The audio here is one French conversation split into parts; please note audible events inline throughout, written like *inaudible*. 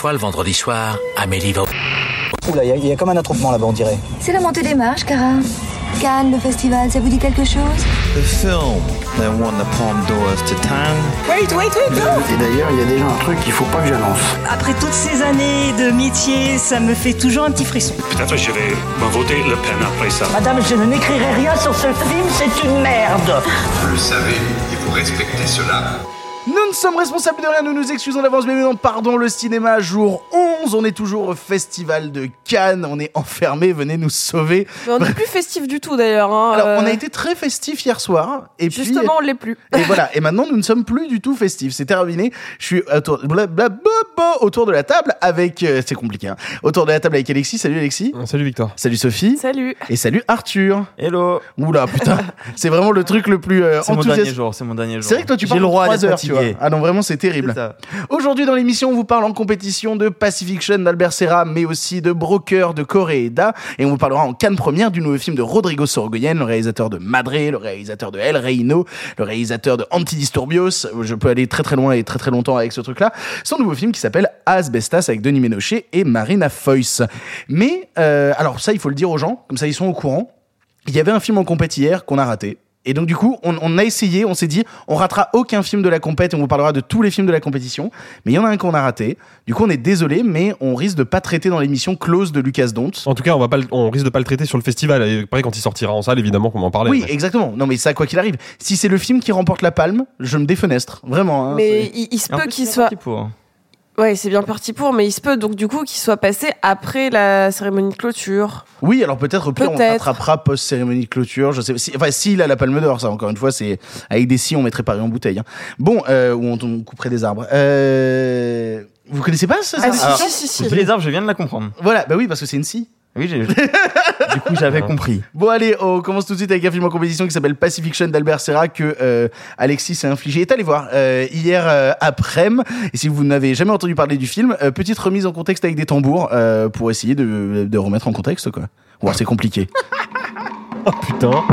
fois, le vendredi soir, Amélie va... Oula, il y, y a comme un attroupement là-bas, on dirait. C'est la montée des marches, Cara. Cannes, le festival, ça vous dit quelque chose? The film that won the Palme d'Or to town. Et d'ailleurs, il y a déjà un truc qu'il faut pas que j'annonce. Après toutes ces années de métier, ça me fait toujours un petit frisson. Peut-être je vais me voter Le Pen après ça. Madame, je ne n'écrirai rien sur ce film, c'est une merde. Vous le savez, il faut respecter cela. Nous ne sommes responsables de rien, nous nous excusons d'avance, mais non, pardon, le cinéma, jour 11, on est toujours au festival de Cannes, on est enfermés, venez nous sauver. Mais on n'est plus festif du tout d'ailleurs. hein, Alors, on a euh, été très festifs hier soir, et puis... Justement, on l'est plus. Et voilà, et maintenant nous ne sommes plus du tout festifs, c'est terminé. Je suis autour, blablabla, autour de la table avec... euh, c'est compliqué, hein. Autour de la table avec Alexis, salut Alexis. Salut Victor. Salut Sophie. Salut. Et salut Arthur. Hello. Oula, putain, *laughs* c'est vraiment le truc le plus euh, C'est mon dernier enthousiaste. jour, c'est mon dernier jour. C'est vrai que toi tu parles le droit 3 d'être heures, tu vois. Ah non, vraiment c'est terrible. Aujourd'hui dans l'émission, on vous parle en compétition de Pacifiction d'Albert Serra, mais aussi de Broker de Koreeda, et on vous parlera en canne première du nouveau film de Rodrigo Sorogoyen, le réalisateur de Madre, le réalisateur de El Reino, le réalisateur de Antidisturbios. Je peux aller très très loin et très très longtemps avec ce truc-là. Son nouveau film qui s'appelle Asbestas avec Denis Ménochet et Marina Foïs. Mais euh, alors ça, il faut le dire aux gens, comme ça ils sont au courant. Il y avait un film en compète hier qu'on a raté. Et donc du coup, on, on a essayé, on s'est dit, on ratera aucun film de la compète et on vous parlera de tous les films de la compétition. Mais il y en a un qu'on a raté. Du coup, on est désolé, mais on risque de pas traiter dans l'émission Close de Lucas Dont. En tout cas, on, va pas le- on risque de pas le traiter sur le festival. Et pareil, quand il sortira en salle, évidemment qu'on va en parler. Oui, mais- exactement. Non, mais ça, quoi qu'il arrive. Si c'est le film qui remporte la palme, je me défenestre. Vraiment. hein, Mais il, il se peut qu'il soit. pour. Ouais, c'est bien parti pour, mais il se peut donc du coup qu'il soit passé après la cérémonie de clôture. Oui, alors peut-être au pire, on rattrapera post-cérémonie de clôture. Je sais, si, enfin, s'il a la palme d'or, ça, encore une fois, c'est avec des si, on mettrait Paris en bouteille. hein. Bon, euh, ou on, on couperait des arbres. Euh, vous connaissez pas ça, Ah, cette si, émission si, si, si. Couper les arbres, je viens de la comprendre. Voilà, bah oui, parce que c'est une scie. Oui, j'ai. *laughs* du coup, j'avais compris. Bon allez, on commence tout de suite avec un film en compétition qui s'appelle Pacifiction d'Albert Serra que euh, Alexis s'est infligé. Est allé voir euh, hier euh, après-midi. Et si vous n'avez jamais entendu parler du film, euh, petite remise en contexte avec des tambours euh, pour essayer de, de remettre en contexte quoi. Ouais, c'est compliqué. *laughs* Oh putain.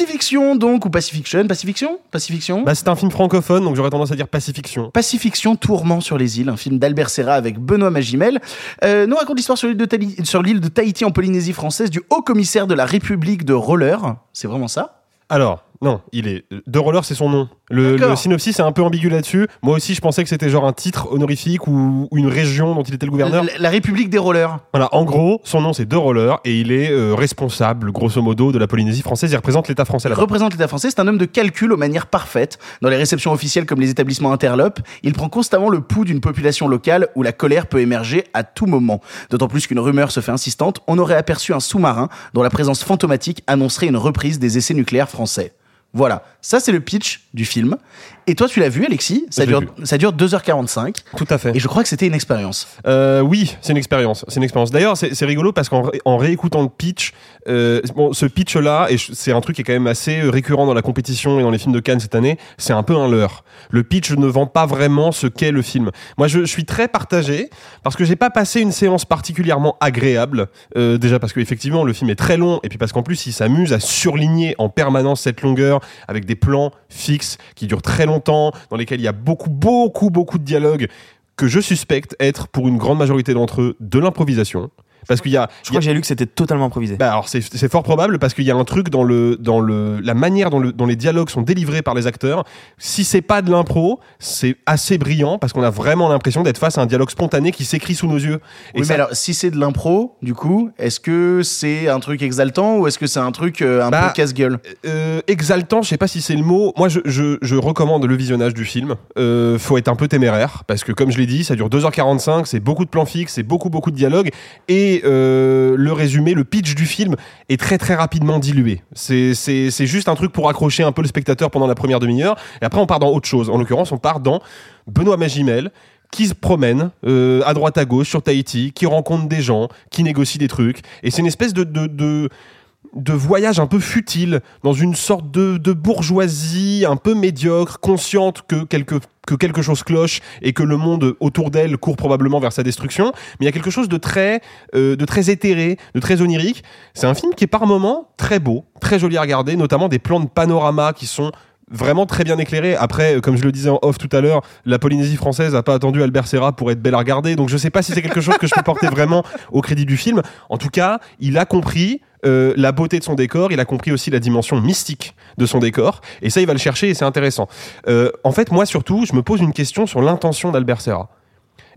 Pacifiction donc ou Pacifiction, Pacifiction, Pacifiction. Bah, c'est un film francophone, donc j'aurais tendance à dire pacifiction. Pacifiction, Tourment sur les îles, un film d'Albert Serra avec Benoît Magimel, euh, nous raconte l'histoire sur l'île de, Tali- sur l'île de Tahiti en Polynésie française du haut commissaire de la République de Roller. C'est vraiment ça? Alors, non, il est. De Roller, c'est son nom. Le, synopsis est un peu ambigu là-dessus. Moi aussi, je pensais que c'était genre un titre honorifique ou, ou une région dont il était le gouverneur. la, la République des Rollers. Voilà, en gros, son nom c'est De Roller et il est euh, responsable, grosso modo, de la Polynésie française. Il représente l'État français Il représente l'État français, c'est un homme de calcul aux manières parfaites. Dans les réceptions officielles comme les établissements interlopes, il prend constamment le pouls d'une population locale où la colère peut émerger à tout moment. D'autant plus qu'une rumeur se fait insistante, on aurait aperçu un sous-marin dont la présence fantomatique annoncerait une reprise des essais nucléaires français. Voilà, ça c'est le pitch du film. Et toi tu l'as vu Alexis? Ça dure, ça dure 2h45 Tout à fait. et je crois que c'était une expérience. Euh, oui, c'est une expérience. C'est une expérience. D'ailleurs, c'est rigolo parce qu'en ré- en réécoutant le pitch, euh, bon, ce pitch-là, et c'est un truc qui est quand même assez euh, récurrent dans la compétition et dans les films de Cannes cette année, c'est un peu un leurre. Le pitch ne vend pas vraiment ce qu'est le film. Moi, je, je suis très partagé parce que j'ai pas passé une séance particulièrement agréable. Euh, déjà parce que effectivement, le film est très long et puis parce qu'en plus, il s'amuse à surligner en permanence cette longueur avec des plans fixes qui durent très longtemps, dans lesquels il y a beaucoup, beaucoup, beaucoup de dialogues que je suspecte être pour une grande majorité d'entre eux de l'improvisation. Parce qu'il y a, Je crois que j'ai lu que c'était totalement improvisé. bah alors c'est c'est fort probable parce qu'il y a un truc dans le dans le la manière dont le dont les dialogues sont délivrés par les acteurs. Si c'est pas de l'impro, c'est assez brillant parce qu'on a vraiment l'impression d'être face à un dialogue spontané qui s'écrit sous nos yeux. Et oui, ça- mais alors si c'est de l'impro, du coup, est-ce que c'est un truc exaltant ou est-ce que c'est un truc euh, un Bah, peu casse-gueule? euh, exaltant, je sais pas si c'est le mot. Moi, je, je, je recommande le visionnage du film. Euh, faut être un peu téméraire parce que, comme je l'ai dit, ça dure 2h45, c'est beaucoup de plans fixes, c'est beaucoup beaucoup de dialogues et euh, le résumé, le pitch du film est très très rapidement dilué. C'est juste un truc pour accrocher un peu le spectateur pendant la première demi-heure et après on part dans autre chose. En l'occurrence, on part dans Benoît Magimel qui se promène euh, à droite à gauche sur Tahiti, qui rencontre des gens, qui négocie des trucs et c'est une espèce de de voyage un peu futile dans une sorte de, de bourgeoisie un peu médiocre, consciente que quelque, que quelque chose cloche et que le monde autour d'elle court probablement vers sa destruction. Mais il y a quelque chose de très, euh, de très éthéré, de très onirique. C'est un film qui est par moments très beau, très joli à regarder, notamment des plans de panorama qui sont vraiment très bien éclairés. Après, euh, comme je le disais en off tout à l'heure, la Polynésie française a pas attendu Albert Serra pour être belle à regarder. Donc je sais pas si c'est quelque chose que je peux porter vraiment au crédit du film. En tout cas, il a compris euh, la beauté de son décor, il a compris aussi la dimension mystique de son décor, et ça il va le chercher et c'est intéressant. Euh, en fait, moi surtout, je me pose une question sur l'intention d'Albert Serra.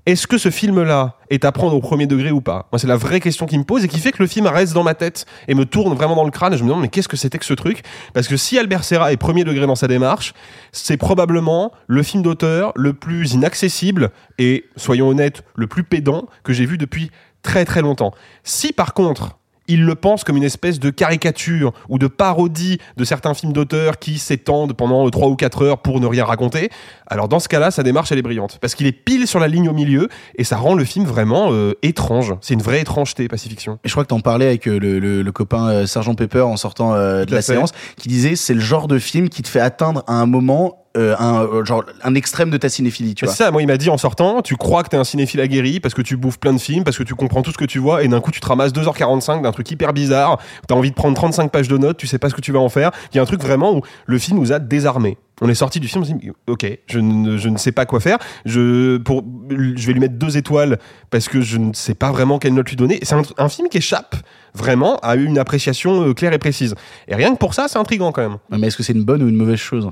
Est-ce que ce film-là est à prendre au premier degré ou pas? Moi, c'est la vraie question qui me pose et qui fait que le film reste dans ma tête et me tourne vraiment dans le crâne. Et je me demande, mais qu'est-ce que c'était que ce truc? Parce que si Albert Serra est premier degré dans sa démarche, c'est probablement le film d'auteur le plus inaccessible et, soyons honnêtes, le plus pédant que j'ai vu depuis très très longtemps. Si par contre, il le pense comme une espèce de caricature ou de parodie de certains films d'auteur qui s'étendent pendant 3 ou 4 heures pour ne rien raconter, alors dans ce cas-là, sa démarche, elle est brillante. Parce qu'il est pile sur la ligne au milieu et ça rend le film vraiment euh, étrange. C'est une vraie étrangeté, Pacifiction. Et je crois que t'en parlais avec euh, le, le, le copain euh, Sergent Pepper en sortant euh, de la fait. séance, qui disait c'est le genre de film qui te fait atteindre à un moment euh, un euh, genre un extrême de ta cinéphilie, tu C'est vois. ça, moi il m'a dit en sortant, tu crois que t'es un cinéphile aguerri parce que tu bouffes plein de films, parce que tu comprends tout ce que tu vois, et d'un coup tu te ramasses 2h45 d'un truc hyper bizarre, t'as envie de prendre 35 pages de notes, tu sais pas ce que tu vas en faire. Il y a un truc vraiment où le film nous a désarmés. On est sorti du film, on s'est dit, ok, je ne, je ne sais pas quoi faire. Je, pour, je vais lui mettre deux étoiles parce que je ne sais pas vraiment quelle note lui donner. C'est un, un film qui échappe vraiment à une appréciation euh, claire et précise. Et rien que pour ça, c'est intriguant quand même. Mais est-ce que c'est une bonne ou une mauvaise chose?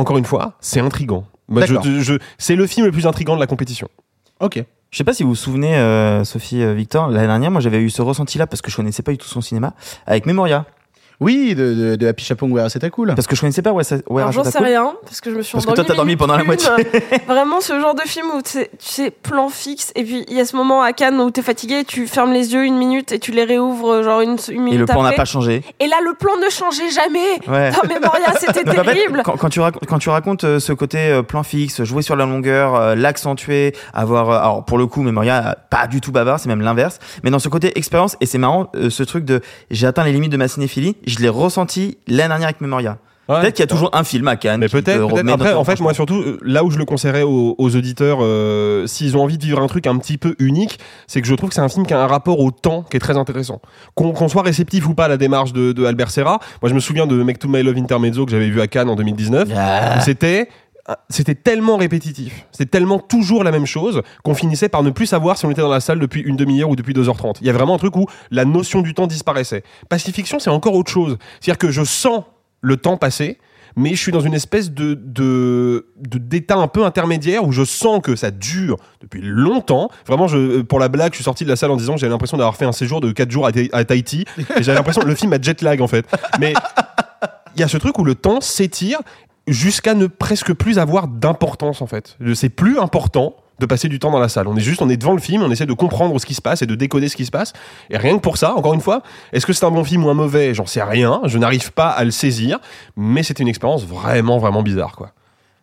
Encore une fois, c'est je- je- c'est le film le plus intrigant de la compétition. Ok. Je sais pas si vous vous souvenez, euh, Sophie, euh, Victor, l'année dernière, moi j'avais eu ce ressenti-là parce que je connaissais pas du tout son cinéma avec Memoria. Oui, de, de, de Happy Chapong, ouais, c'était cool. Parce que je connaissais pas ouais, ça, ouais, Alors, j'en Rachel sais Cool. rien, parce que je me suis Parce que toi, t'as dormi pendant la moitié. *laughs* Vraiment, ce genre de film où tu sais, tu sais, plan fixe, et puis il y a ce moment à Cannes où t'es fatigué, tu fermes les yeux une minute et tu les réouvres genre une, une minute Et le plan n'a pas changé. Et là, le plan ne changeait jamais. Ouais. Dans Memoria, *laughs* c'était Donc, en fait, terrible. quand, quand tu racontes, quand tu racontes euh, ce côté euh, plan fixe, jouer sur la longueur, euh, l'accentuer, avoir, euh, alors pour le coup, Memoria, euh, pas du tout bavard, c'est même l'inverse. Mais dans ce côté expérience, et c'est marrant, euh, ce truc de j'ai atteint les limites de ma cinéphilie, je l'ai ressenti l'année dernière avec Memoria. Peut-être qu'il y a toujours un film à Cannes. Mais peut-être. Après, en fait, moi surtout, là où je le conseillerais aux, aux auditeurs, euh, s'ils ont envie de vivre un truc un petit peu unique, c'est que je trouve que c'est un film qui a un rapport au temps qui est très intéressant. Qu'on soit réceptif ou pas à la démarche de, de Albert Serra. Moi, je me souviens de Make to My Love Intermezzo que j'avais vu à Cannes en 2019. où C'était c'était tellement répétitif, c'était tellement toujours la même chose qu'on finissait par ne plus savoir si on était dans la salle depuis une demi-heure ou depuis 2h30. Il y a vraiment un truc où la notion du temps disparaissait. Pacifiction, c'est encore autre chose. C'est-à-dire que je sens le temps passer, mais je suis dans une espèce de de d'état un peu intermédiaire où je sens que ça dure depuis longtemps. Vraiment, je, pour la blague, je suis sorti de la salle en disant que j'avais l'impression d'avoir fait un séjour de 4 jours à, à Tahiti. Et j'avais l'impression que le film a jet lag en fait. Mais il y a ce truc où le temps s'étire jusqu'à ne presque plus avoir d'importance en fait. C'est plus important de passer du temps dans la salle. On est juste, on est devant le film, on essaie de comprendre ce qui se passe et de décoder ce qui se passe. Et rien que pour ça, encore une fois, est-ce que c'est un bon film ou un mauvais? J'en sais rien. Je n'arrive pas à le saisir, mais c'était une expérience vraiment, vraiment bizarre, quoi.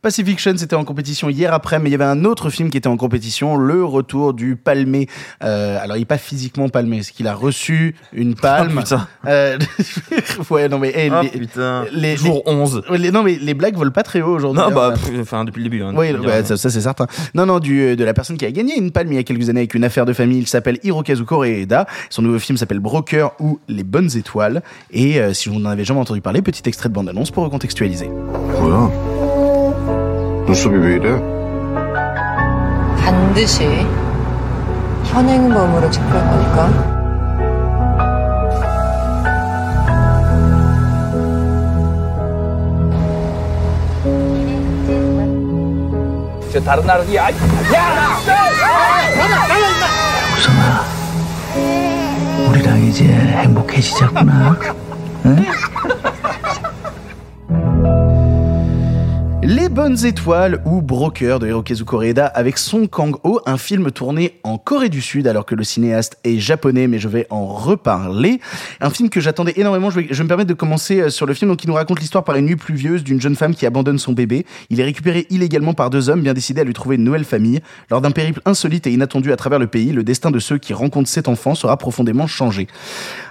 Pacifiction, c'était en compétition hier après, mais il y avait un autre film qui était en compétition, le retour du palmé. Euh, alors, il n'est pas physiquement palmé, c'est qu'il a reçu une *laughs* palme. Oh, putain. Euh, *laughs* ouais, non mais Ah, les, putain. les- Jour 11. les- non mais les blagues volent pas très haut aujourd'hui. Non, hein. bah, pff, enfin, depuis le début. Hein, Oui, le ça, ça, c'est certain. Non, non, du, de la personne qui a gagné une palme il y a quelques années avec une affaire de famille. Il s'appelle Hirokazu Koreeda. Son nouveau film s'appelle Broker ou Les Bonnes Étoiles. Et euh, si vous n'en avez jamais entendu parler, petit extrait de bande-annonce pour recontextualiser. 뭐야? 눈썹이 왜 이래? 반드시 현행범으로 체포할 거니까. 구성아, 우리랑 이제 행복해지자꾸나. 응? Les Bonnes Étoiles ou Broker de Hirokazu Koreeda avec Song Kang-ho, un film tourné en Corée du Sud alors que le cinéaste est japonais, mais je vais en reparler. Un film que j'attendais énormément. Je vais, je vais me permettre de commencer euh, sur le film donc, qui nous raconte l'histoire par une nuit pluvieuse d'une jeune femme qui abandonne son bébé. Il est récupéré illégalement par deux hommes bien décidés à lui trouver une nouvelle famille. Lors d'un périple insolite et inattendu à travers le pays, le destin de ceux qui rencontrent cet enfant sera profondément changé.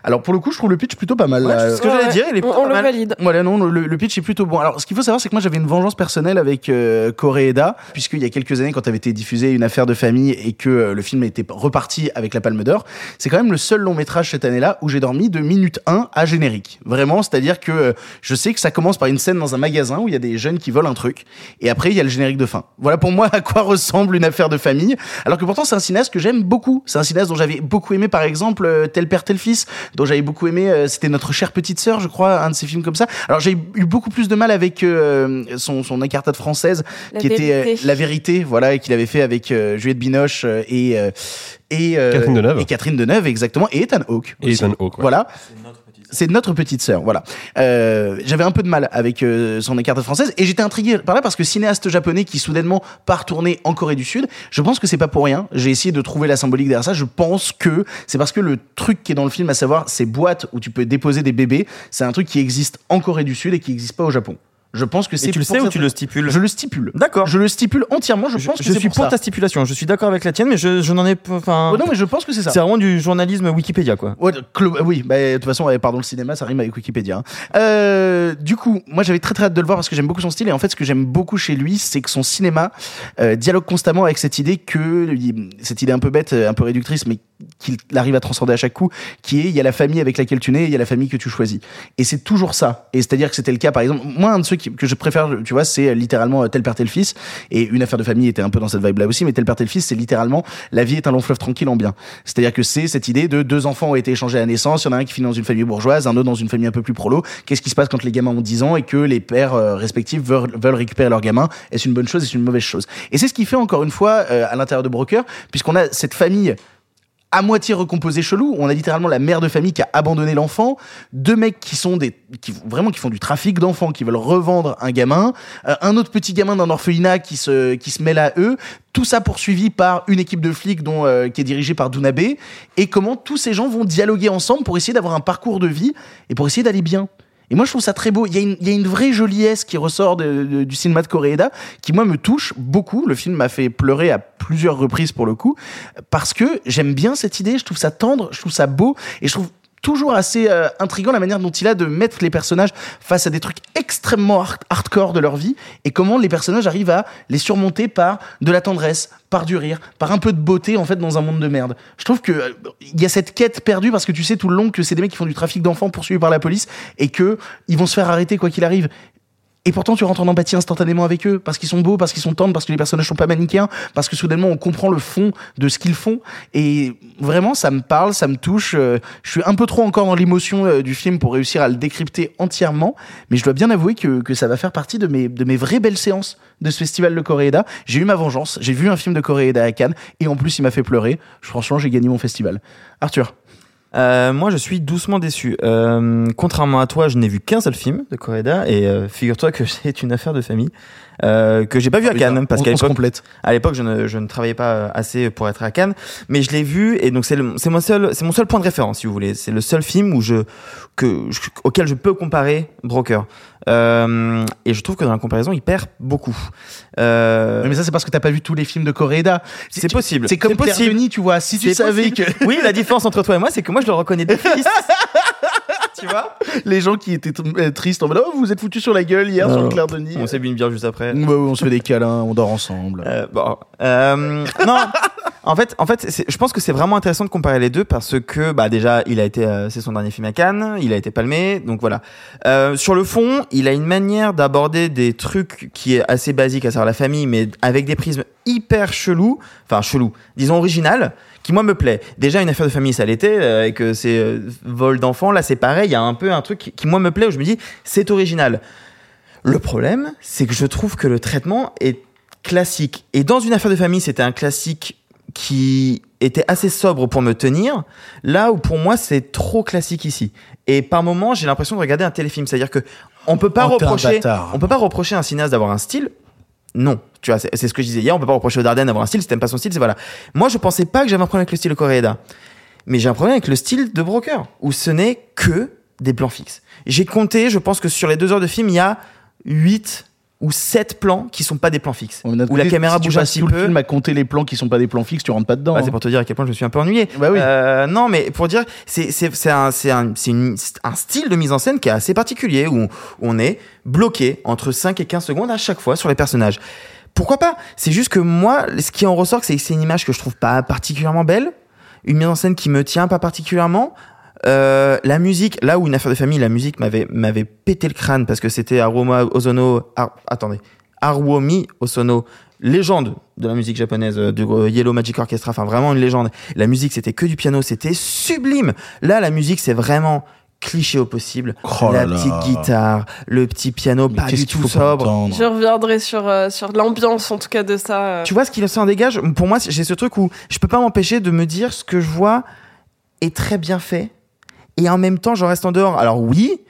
Alors pour le coup, je trouve le pitch plutôt pas mal. Ouais, c'est ce que j'allais dire, il est on, plutôt on pas le valide. Voilà, non, le, le pitch est plutôt bon. Alors, ce qu'il faut savoir, c'est que moi, j'avais une vengeance personnelle avec euh, Koreeda, puisqu'il y a quelques années, quand avait été diffusé une affaire de famille et que euh, le film était reparti avec la Palme d'Or, c'est quand même le seul long métrage cette année-là où j'ai dormi de minute 1 à générique. Vraiment, c'est-à-dire que euh, je sais que ça commence par une scène dans un magasin où il y a des jeunes qui volent un truc, et après, il y a le générique de fin. Voilà pour moi à quoi *laughs* ressemble une affaire de famille, alors que pourtant, c'est un cinéaste que j'aime beaucoup. C'est un cinéaste dont j'avais beaucoup aimé, par exemple, euh, Tel Père, Tel Fils, dont j'avais beaucoup aimé, c'était Notre chère petite sœur, je crois, un de ces films comme ça. Alors, j'ai eu beaucoup plus de mal avec euh, son, son incartade française, La qui était vérité. euh, La Vérité, voilà, et qu'il avait fait avec euh, Juliette Binoche euh, et, euh, et, euh, Catherine Deneuve. et Catherine Deneuve, exactement, et Ethan Hawke. Et. Ethan Hawke, ouais. Voilà. C'est notre petite sœur, voilà. Euh, J'avais un peu de mal avec euh, son écarte française et j'étais intrigué par là parce que cinéaste japonais qui soudainement part tourner en Corée du Sud, je pense que c'est pas pour rien. J'ai essayé de trouver la symbolique derrière ça. Je pense que c'est parce que le truc qui est dans le film, à savoir ces boîtes où tu peux déposer des bébés, c'est un truc qui existe en Corée du Sud et qui existe pas au Japon. Je pense que c'est tu le sais ou tu le stipules Je le stipule. D'accord. Je le stipule entièrement. Je, Je, pense que je suis pour, ta stipulation. Je suis d'accord avec la tienne, mais je, je n'en ai pas. Enfin, Ouais, non, mais je pense que c'est ça. c'est vraiment du journalisme Wikipédia, quoi. Ouais, clo- oui, bah, de toute façon, pardon, le cinéma, ça rime avec Wikipédia. hein. Euh, du coup, moi, j'avais très très hâte de le voir parce que j'aime beaucoup son style. Et en fait, ce que j'aime beaucoup chez lui, c'est que son cinéma euh, dialogue constamment avec cette idée que, cette idée un peu bête, un peu réductrice, mais qu'il arrive à transcender à chaque coup, qui est il y a la famille avec laquelle tu nais, il y a la famille que tu choisis. Et c'est toujours ça. Et c'est-à-dire que c'était le cas, par exemple, moi, un de ceux qui- que je préfère, tu vois, c'est littéralement euh, tel père tel fils. Et une affaire de famille était un peu dans cette vibe-là aussi, mais tel père tel fils, c'est littéralement la vie est un long fleuve tranquille en bien. C'est-à-dire que c'est cette idée de deux enfants ont été échangés à la naissance, il y en a un qui finit dans une famille bourgeoise, un autre dans une famille un peu plus prolo. Qu'est-ce qui se passe quand les gamins ont 10 ans et que les pères euh, respectifs veulent, veulent récupérer leurs gamins? Est-ce une bonne chose? Est-ce une mauvaise chose? Et c'est ce qui fait encore une fois euh, à l'intérieur de Broker, puisqu'on a cette famille à moitié recomposée chelou. On a littéralement la mère de famille qui a abandonné l'enfant, deux mecs qui sont des, qui vraiment qui font du trafic d'enfants, qui veulent revendre un gamin, euh, un autre petit gamin d'un orphelinat qui se qui se mêle à eux. Tout ça poursuivi par une équipe de flics dont euh, qui est dirigée par Dunabe et comment tous ces gens vont dialoguer ensemble pour essayer d'avoir un parcours de vie et pour essayer d'aller bien. Et moi, je trouve ça très beau. Il y a une, y a une vraie joliesse qui ressort de- de- du cinéma de Koreeda, qui moi me touche beaucoup. Le film m'a fait pleurer à plusieurs reprises pour le coup, parce que j'aime bien cette idée. Je trouve ça tendre, je trouve ça beau, et je trouve toujours assez euh, intriguant la manière dont il a de mettre les personnages face à des trucs extrêmement hard- hardcore de leur vie et comment les personnages arrivent à les surmonter par de la tendresse, par du rire, par un peu de beauté en fait dans un monde de merde. Je trouve que euh, il y a cette quête perdue parce que tu sais tout le long que c'est des mecs qui font du trafic d'enfants poursuivis par la police et que ils vont se faire arrêter quoi qu'il arrive. Et pourtant, tu rentres en empathie instantanément avec eux, parce qu'ils sont beaux, parce qu'ils sont tendres, parce que les personnages sont pas manichéens, parce que soudainement on comprend le fond de ce qu'ils font. Et vraiment, ça me parle, ça me touche. Euh, Je suis un peu trop encore dans l'émotion euh, du film pour réussir à le décrypter entièrement, mais je dois bien avouer que, que ça va faire partie de mes, de mes vraies belles séances de ce festival de Koreeda. J'ai eu ma vengeance, j'ai vu un film de Koreeda à Cannes, et en plus il m'a fait pleurer. Franchement, j'ai gagné mon festival. Arthur Euh, moi, je suis doucement déçu. Euh, contrairement à toi, je n'ai vu qu'un seul film de Koreeda et euh, figure-toi que *laughs* c'est une affaire de famille euh, que j'ai pas vu à Cannes parce qu'à l'époque, à l'époque, je ne, je ne travaillais pas euh, assez pour être à Cannes, mais je l'ai vu et donc c'est le- c'est mon seul, c'est mon seul point de référence, si vous voulez. C'est le seul film où je, que, je- auquel je peux comparer Broker. Euh, et je trouve que dans la comparaison, il perd beaucoup. Euh, Mais ça, c'est parce que t'as pas vu tous les films de Koreeda. c'est possible. C'est comme possible. Denis, tu vois. Si tu savais possible. que Oui, la différence entre toi et moi, c'est que moi, je le reconnais d'office. *laughs* tu vois les gens qui étaient euh, tristes en mode oh, vous êtes foutus sur la gueule hier Non. sur Claire Denis. On s'est bu une bière juste après. Ouais, on se fait des câlins, on dort ensemble. Euh, bon, euh, non. *laughs* En fait, en fait, c'est- je pense que c'est vraiment intéressant de comparer les deux parce que, bah, déjà, il a été, euh, c'est son dernier film à Cannes, il a été palmé, donc voilà. Euh, sur le fond, il a une manière d'aborder des trucs qui est assez basique, à savoir la famille, mais avec des prismes hyper chelous, enfin chelous, disons original, qui moi me plaît. Déjà, une affaire de famille, ça l'était, euh, avec euh, ces euh, vols d'enfants, là, c'est pareil, il y a un peu un truc qui, qui, moi me plaît où je me dis, c'est original. Le problème, c'est que je trouve que le traitement est classique. Et dans une affaire de famille, c'était un classique qui était assez sobre pour me tenir, là où pour moi c'est trop classique ici. Et par moments, j'ai l'impression de regarder un téléfilm, c'est-à-dire que on peut pas Oh, reprocher, on peut pas reprocher à un cinéaste d'avoir un style. Non, tu vois, c'est ce que je disais hier. On peut pas reprocher au Dardenne d'avoir un style. Si t'aimes pas son style, c'est voilà. Moi, je pensais pas que j'avais un problème avec le style de Koreeda, mais j'ai un problème avec le style de Broker, où ce n'est que des plans fixes. J'ai compté, je pense que sur les deux heures de film, il y a 8 ou 7 plans qui sont pas des plans fixes. Où la noté, caméra si bouge un petit tout le peu. film à compter les plans qui sont pas des plans fixes, tu rentres pas dedans. Bah, hein. c'est pour te dire à quel point je me suis un peu ennuyé. Bah oui. Euh, non, mais pour dire, c'est un un un style de mise en scène qui est assez particulier où, où on est bloqué entre 5 et 15 secondes à chaque fois sur les personnages. Pourquoi pas? C'est juste que moi, ce qui en ressort, c'est que c'est une image que je trouve pas particulièrement belle, une mise en scène qui me tient pas particulièrement. Euh, la musique, là où une affaire de famille, la musique m'avait m'avait pété le crâne parce que c'était Aroma Ozono. Ar- attendez, Haruomi Osono, légende de la musique japonaise euh, du euh, Yellow Magic Orchestra, enfin vraiment une légende. La musique c'était que du piano, c'était sublime. Là la musique c'est vraiment cliché au possible. Oh la là. petite guitare, le petit piano Mais pas du tout sobre. Je reviendrai sur, euh, sur l'ambiance, en tout cas, de ça. euh. Tu vois ce qu'il s'en dégage? Pour moi, j'ai ce truc où je peux pas m'empêcher de me dire ce que je vois est très bien fait. Et en même temps, j'en reste en dehors. Alors oui,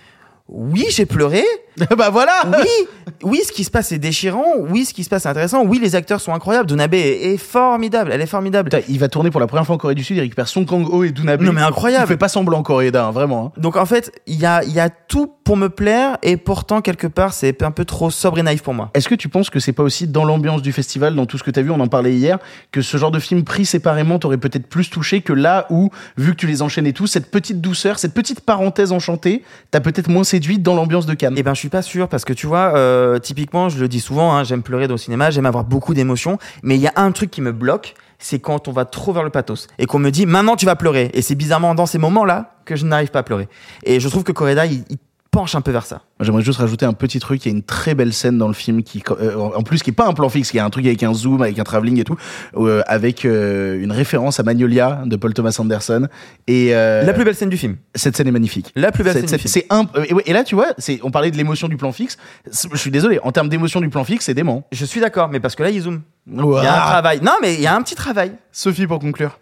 oui, j'ai pleuré. *laughs* bah voilà Oui, oui, ce qui se passe est déchirant. Oui, ce qui se passe est intéressant. Oui, les acteurs sont incroyables. Dunabe est, est formidable. Elle est formidable. Putain, il va tourner pour la première fois en Corée du Sud, il récupère Song Kang-ho et Dunabe. Non, mais incroyable. Il fait pas semblant Koreeda, hein, vraiment. hein. Donc en fait, il y a, il y a tout pour me plaire et pourtant quelque part c'est un peu trop sobre et naïf pour moi. Est-ce que tu penses que c'est pas aussi dans l'ambiance du festival, dans tout ce que t'as vu, on en parlait hier, que ce genre de film pris séparément t'aurait peut-être plus touché que là où, vu que tu les enchaînais tous, cette petite douceur, cette petite parenthèse enchantée, t'as peut-être moins séduit dans l'ambiance de Cannes? Eh ben, je suis pas sûr parce que tu vois, euh, typiquement, je le dis souvent, hein, j'aime pleurer au cinéma, j'aime avoir beaucoup d'émotions, mais il y a un truc qui me bloque, c'est quand on va trop vers le pathos et qu'on me dit maintenant tu vas pleurer. Et c'est bizarrement dans ces moments-là que je n'arrive pas à pleurer. Et je trouve que Coreda, il, il penche un peu vers ça. J'aimerais juste rajouter un petit truc. Il y a une très belle scène dans le film qui, euh, en plus, qui est pas un plan fixe, qui est un truc avec un zoom, avec un travelling et tout, euh, avec euh, une référence à Magnolia de Paul Thomas Anderson. Et La plus belle scène du film. cette scène est magnifique. La plus belle Cette scène du scène- film. C'est un. et, ouais, et là, tu vois, c'est. On parlait de l'émotion du plan fixe. Je suis désolé. En termes d'émotion du plan fixe, c'est dément. Je suis d'accord, mais parce que là, il zoom. Il y a un travail. Non, mais il y a un petit travail. Sophie pour conclure.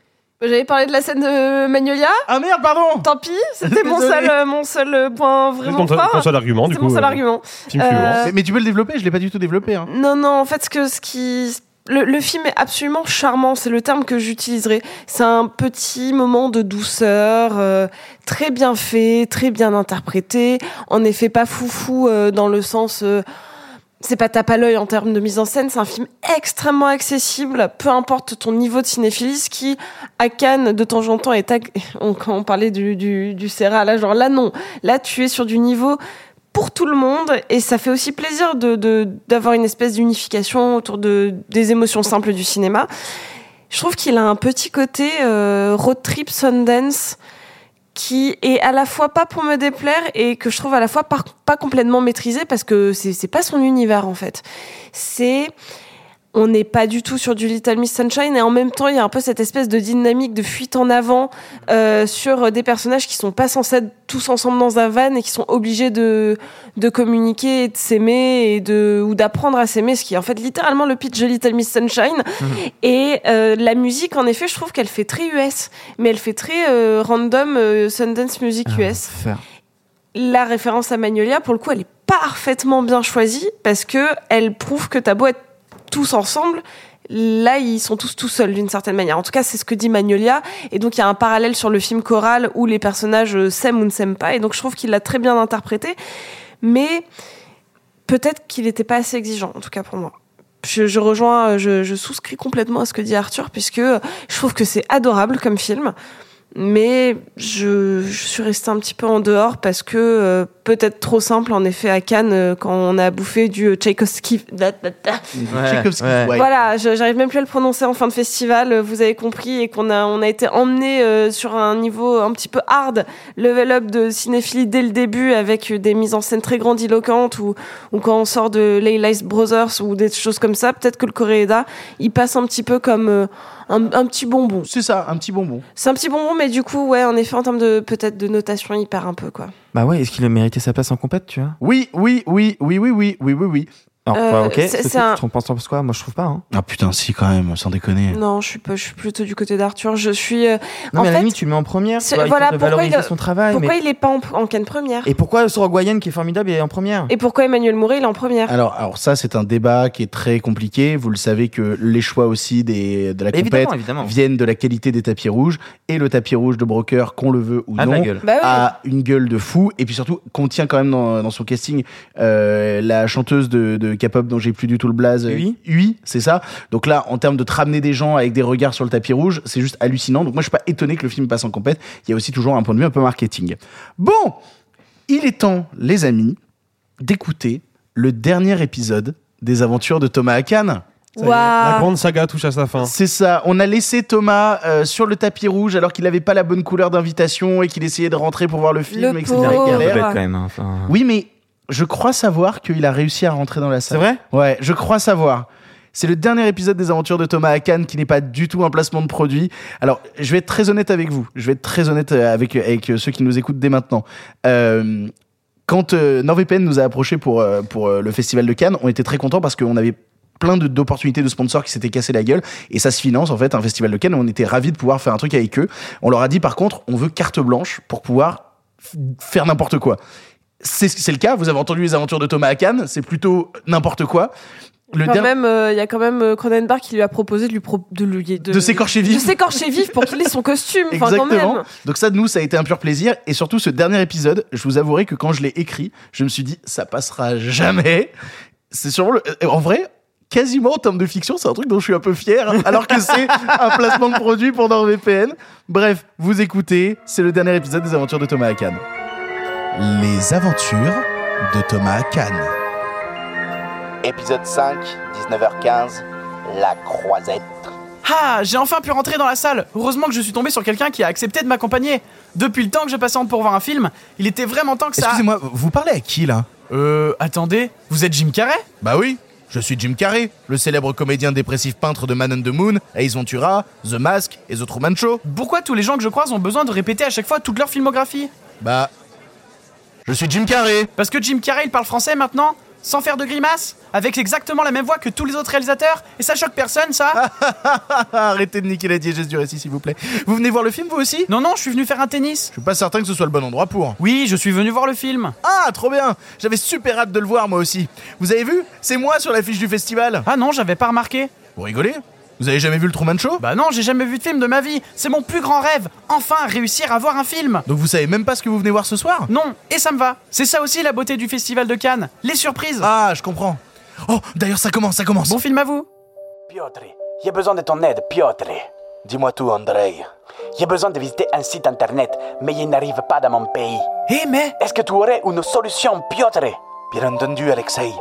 J'avais parlé de la scène de Magnolia. Ah merde, pardon. Tant pis, c'était mon seul, euh, mon seul euh, point vraiment ton, fort. ton seul argument, du C'est coup. mon seul euh, argument. Film Euh, suivant. Mais, mais tu peux le développer. Je l'ai pas du tout développé. Hein. Non, non, en fait, ce que ce qui. Le, le film est absolument charmant, c'est le terme que j'utiliserai. C'est un petit moment de douceur, euh, très bien fait, très bien interprété. En effet, pas foufou euh, dans le sens. C'est pas tape à l'œil en termes de mise en scène, c'est un film extrêmement accessible, peu importe ton niveau de cinéphilie, ce qui, à Cannes, de temps en temps, est... ag- *laughs* on- on parlait du, du, du Serra, là, genre là, non. Là, tu es sur du niveau pour tout le monde et ça fait aussi plaisir de de- d'avoir une espèce d'unification autour de des émotions simples du cinéma. Je trouve qu'il a un petit côté euh, road trip Sundance qui est à la fois pas pour me déplaire et que je trouve à la fois pas, complètement maîtrisé parce que c'est pas son univers en fait. C'est on n'est pas du tout sur du Little Miss Sunshine. Et en même temps il y a un peu cette espèce de dynamique de fuite en avant euh, sur des personnages qui sont pas censés être tous ensemble dans un van et qui sont obligés de de communiquer et de s'aimer et de ou d'apprendre à s'aimer ce qui est en fait littéralement le pitch de Little Miss Sunshine. Et euh, la musique en effet je trouve qu'elle fait très US mais elle fait très euh, random euh, Sundance Music US la référence à Magnolia, pour le coup, elle est parfaitement bien choisie parce que elle prouve que t'as beau être tous ensemble, là, ils sont tous tout seuls d'une certaine manière. En tout cas, c'est ce que dit Magnolia. Et donc, il y a un parallèle sur le film choral où les personnages euh, s'aiment ou ne s'aiment pas. Et donc, je trouve qu'il l'a très bien interprété. Mais peut-être qu'il n'était pas assez exigeant, en tout cas pour moi. Je, rejoins, euh, je, je souscris complètement à ce que dit Arthur, puisque je trouve que c'est adorable comme film. Mais je, je suis restée un petit peu en dehors parce que euh, peut-être trop simple en effet à Cannes euh, quand on a bouffé du euh, *laughs* Tchaïkovski. ouais. ouais. Voilà, je- j'arrive même plus à le prononcer en fin de festival. euh, Vous avez compris et qu'on a on a été emmené euh, sur un niveau un petit peu hard, level up de cinéphilie dès le début avec des mises en scène très grandiloquentes ou ou quand on sort de Leila's Brothers ou des choses comme ça, peut-être que le Koreeda il passe un petit peu comme euh, un, un petit bonbon. C'est ça, un petit bonbon. C'est un petit bonbon, mais du coup, ouais, en effet, en termes de peut-être de notation, il perd un peu, quoi. Bah ouais, est-ce qu'il a mérité sa place en compète, tu vois? Oui, oui, oui, oui, oui, oui, oui, oui, oui. Alors, Euh, quoi, ok. c'est- un- Tu en penses, quoi Moi, je trouve pas. Hein. Ah putain, si quand même, sans déconner. Non, je suis pas, je suis plutôt du côté d'Arthur. Je suis. euh, Non, en mais à la fait, limite, tu le mets en première. voilà pourquoi il- son travail. pourquoi mais- il est pas en, en canne première? Et pourquoi Sorogoyen, qui est formidable, il est en première? Et pourquoi Emmanuel Mouret il est en première? Alors, alors ça, c'est un débat qui est très compliqué. Vous le savez que les choix aussi des, de la compète Évidemment, évidemment. viennent de la qualité des tapis rouges et le tapis rouge de Broker, qu'on le veut ou Ah, non, gueule. Bah oui. a une gueule de fou et puis surtout contient quand même dans, dans son casting euh, la chanteuse de, de K-pop dont j'ai plus du tout le blaze. Oui. Oui, c'est ça. Donc là, en termes de te ramener des gens avec des regards sur le tapis rouge, c'est juste hallucinant. Donc moi, je suis pas étonné que le film passe en compète. Il y a aussi toujours un point de vue un peu marketing. Bon, il est temps, les amis, d'écouter le dernier épisode des aventures de Thomas y est, La grande saga touche à sa fin. C'est ça. On a laissé Thomas euh, sur le tapis rouge alors qu'il n'avait pas la bonne couleur d'invitation et qu'il essayait de rentrer pour voir le film Le et que c'était pauvre. la Il est un peu galère. bête quand même. hein, enfin. Oui, mais je crois savoir qu'il a réussi à rentrer dans la C'est salle. vrai? Ouais, je crois savoir. C'est le dernier épisode des aventures de Thomas Hakan qui n'est pas du tout un placement de produit. Alors, je vais être très honnête avec vous. Je vais être très honnête euh, avec, avec euh, ceux qui nous écoutent dès maintenant. Euh, quand euh, NordVPN nous a approchés pour, euh, pour le festival de Cannes, on était très contents parce qu'on avait plein d'opportunités de sponsors qui s'étaient cassés la gueule et ça se finance en fait un festival de Cannes on était ravis de pouvoir faire un truc avec eux on leur a dit par contre on veut carte blanche pour pouvoir faire n'importe quoi c'est le cas vous avez entendu les aventures de Thomas Cannes c'est plutôt n'importe quoi le Quand dernier même, euh, il y a quand même euh, Cronenberg qui lui a proposé de lui pro- de lui de, De s'écorcher vif. de s'écorcher vif pour qu'il ait son costume. Quand Exactement. même. Donc ça, nous, ça a été un pur plaisir. Et surtout, ce dernier épisode, je vous avouerai que quand je l'ai écrit, je me suis dit, ça passera jamais. C'est sûrement le... euh, En vrai, quasiment en termes de fiction, c'est un truc dont je suis un peu fier, alors que c'est un placement de produit pour NordVPN. Bref, vous écoutez, c'est le dernier épisode des aventures de Thomas Hakan. Les aventures de Thomas Hakan. Épisode 5, 19h15, la croisette. Ah, j'ai enfin pu rentrer dans la salle. Heureusement que je suis tombé sur quelqu'un qui a accepté de m'accompagner. Depuis le temps que je patiente pour voir un film, il était vraiment temps que ça. Excusez-moi, vous parlez à qui là? Euh, attendez, vous êtes Jim Carrey? Bah oui, je suis Jim Carrey, le célèbre comédien dépressif peintre de Man on the Moon, Ace Ventura, The Mask et The Truman Show. Pourquoi tous les gens que je croise ont besoin de répéter à chaque fois toute leur filmographie? Bah, je suis Jim Carrey. Parce que Jim Carrey il parle français maintenant sans faire de grimace Avec exactement la même voix que tous les autres réalisateurs Et ça choque personne, ça *laughs* Arrêtez de niquer la diégèse du récit, s'il vous plaît. Vous venez voir le film, vous aussi? Non, non, je suis venu faire un tennis. Je suis pas certain que ce soit le bon endroit pour. Oui, je suis venu voir le film. Ah, trop bien J'avais super hâte de le voir, moi aussi. Vous avez vu? C'est moi sur l'affiche du festival. Ah non, j'avais pas remarqué. Vous rigolez? Vous avez jamais vu le Truman Show? Bah non, j'ai jamais vu de film de ma vie. C'est mon plus grand rêve. Enfin, réussir à voir un film. Donc vous savez même pas ce que vous venez voir ce soir? Non, et ça me va. C'est ça aussi la beauté du festival de Cannes. Les surprises. Ah, je comprends. Oh, d'ailleurs, ça commence, ça commence. Bon film à vous. Piotr, j'ai besoin de ton aide, Piotr. Dis-moi tout, Andrei. J'ai besoin de visiter un site internet, mais il n'arrive pas dans mon pays. Eh mais Est-ce que tu aurais une solution, Piotr? Bien entendu, Alexei.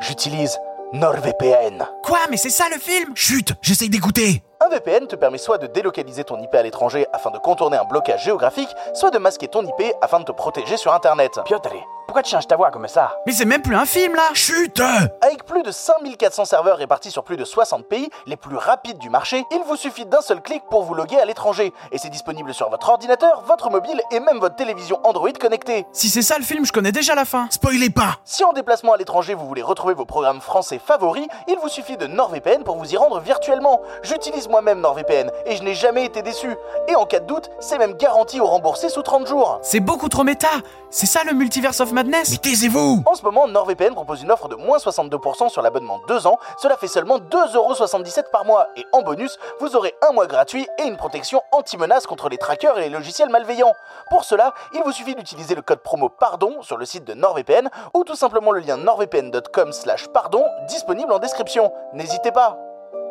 J'utilise NordVPN. Quoi Mais c'est ça le film? Chut, j'essaye d'écouter. Un VPN te permet soit de délocaliser ton IP à l'étranger afin de contourner un blocage géographique, soit de masquer ton IP afin de te protéger sur Internet. Piotr, pourquoi tu changes ta voix comme ça Mais c'est même plus un film là Chut Avec plus de 5400 serveurs répartis sur plus de 60 pays, les plus rapides du marché, il vous suffit d'un seul clic pour vous loguer à l'étranger. Et c'est disponible sur votre ordinateur, votre mobile et même votre télévision Android connectée. Si c'est ça le film, je connais déjà la fin. Spoilez pas Si en déplacement à l'étranger vous voulez retrouver vos programmes français favoris, il vous suffit de NordVPN pour vous y rendre virtuellement. J'utilise moi-même NordVPN et je n'ai jamais été déçu. Et en cas de doute, c'est même garanti au remboursé sous 30 jours. C'est beaucoup trop méta. C'est ça le multiverse of madness. Mais taisez-vous En ce moment, NordVPN propose une offre de moins 62% sur l'abonnement 2 ans. Cela fait seulement 2,77€ par mois. Et en bonus, vous aurez un mois gratuit et une protection anti-menace contre les trackers et les logiciels malveillants. Pour cela, il vous suffit d'utiliser le code promo PARDON sur le site de NordVPN ou tout simplement le lien nordvpn.com slash pardon disponible en description. N'hésitez pas.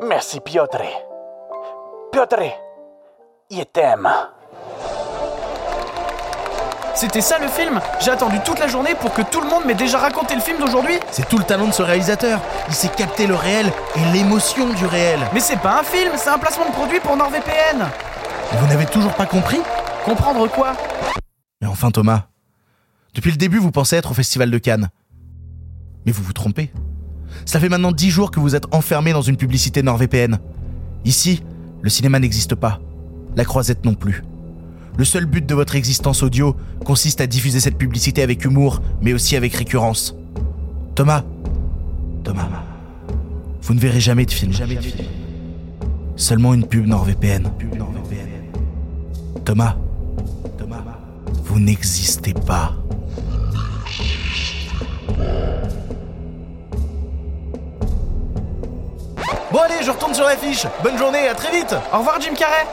Merci Piotr. Piotr, je t'aime. C'était ça le film? J'ai attendu toute la journée pour que tout le monde m'ait déjà raconté le film d'aujourd'hui C'est tout le talent de ce réalisateur. Il sait capter le réel et l'émotion du réel. Mais c'est pas un film, c'est un placement de produit pour NordVPN Vous n'avez toujours pas compris? Comprendre quoi? Mais enfin Thomas, depuis le début vous pensez être au Festival de Cannes. Mais vous vous trompez. Cela fait maintenant 10 jours que vous êtes enfermé dans une publicité NordVPN. Ici, le cinéma n'existe pas. La croisette non plus. Le seul but de votre existence audio consiste à diffuser cette publicité avec humour, mais aussi avec récurrence. Thomas, Thomas, vous ne verrez jamais de film. Jamais de film. Seulement une pub NordVPN. Thomas, Thomas, vous n'existez pas. Bon allez, je retourne sur l'affiche. Bonne journée, à très vite. Au revoir Jim Carrey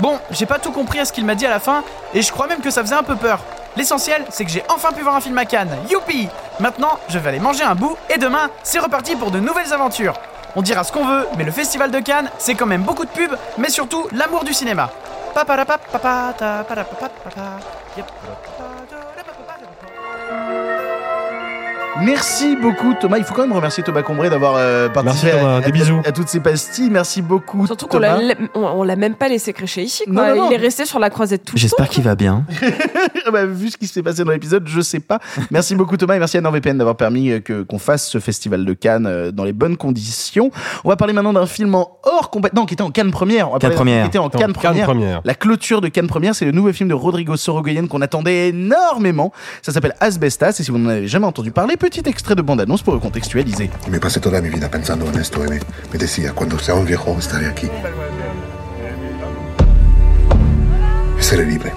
Bon, j'ai pas tout compris à ce qu'il m'a dit à la fin, et je crois même que ça faisait un peu peur. L'essentiel, c'est que j'ai enfin pu voir un film à Cannes. Youpi Maintenant, je vais aller manger un bout, et demain, c'est reparti pour de nouvelles aventures. On dira ce qu'on veut, mais le Festival de Cannes, c'est quand même beaucoup de pubs, mais surtout l'amour du cinéma. Papa. Merci beaucoup Thomas. Il faut quand même remercier Thomas Combré d'avoir euh, participé Merci, Thomas. à, Des à- bisous. à toutes ces pastilles. Merci beaucoup Surtout qu'on l'a on- on l'a même pas laissé crécher ici. Quoi. Non, non, non. Il est resté sur la croisette tout le temps. J'espère qu'il va bien. Ah *laughs* bah, vu ce qui s'est passé dans l'épisode, je sais pas. Merci beaucoup Thomas et merci à NordVPN d'avoir permis euh, que qu'on fasse ce festival de Cannes euh, dans les bonnes conditions. On va parler maintenant d'un film en hors compét- non qui était en Cannes première. On va Cannes parler première. Qui était en Cannes Cannes première. première. La clôture de Cannes première, c'est le nouveau film de Rodrigo Sorogoyen qu'on attendait énormément. Ça s'appelle Asbestas et si vous n'en avez jamais entendu parler, petit extrait de bande-annonce pour le contextualiser. Me pasé toda mi vida pensando en esto me, me decía, cuando sea un viejo estaré aquí. Y seré libre.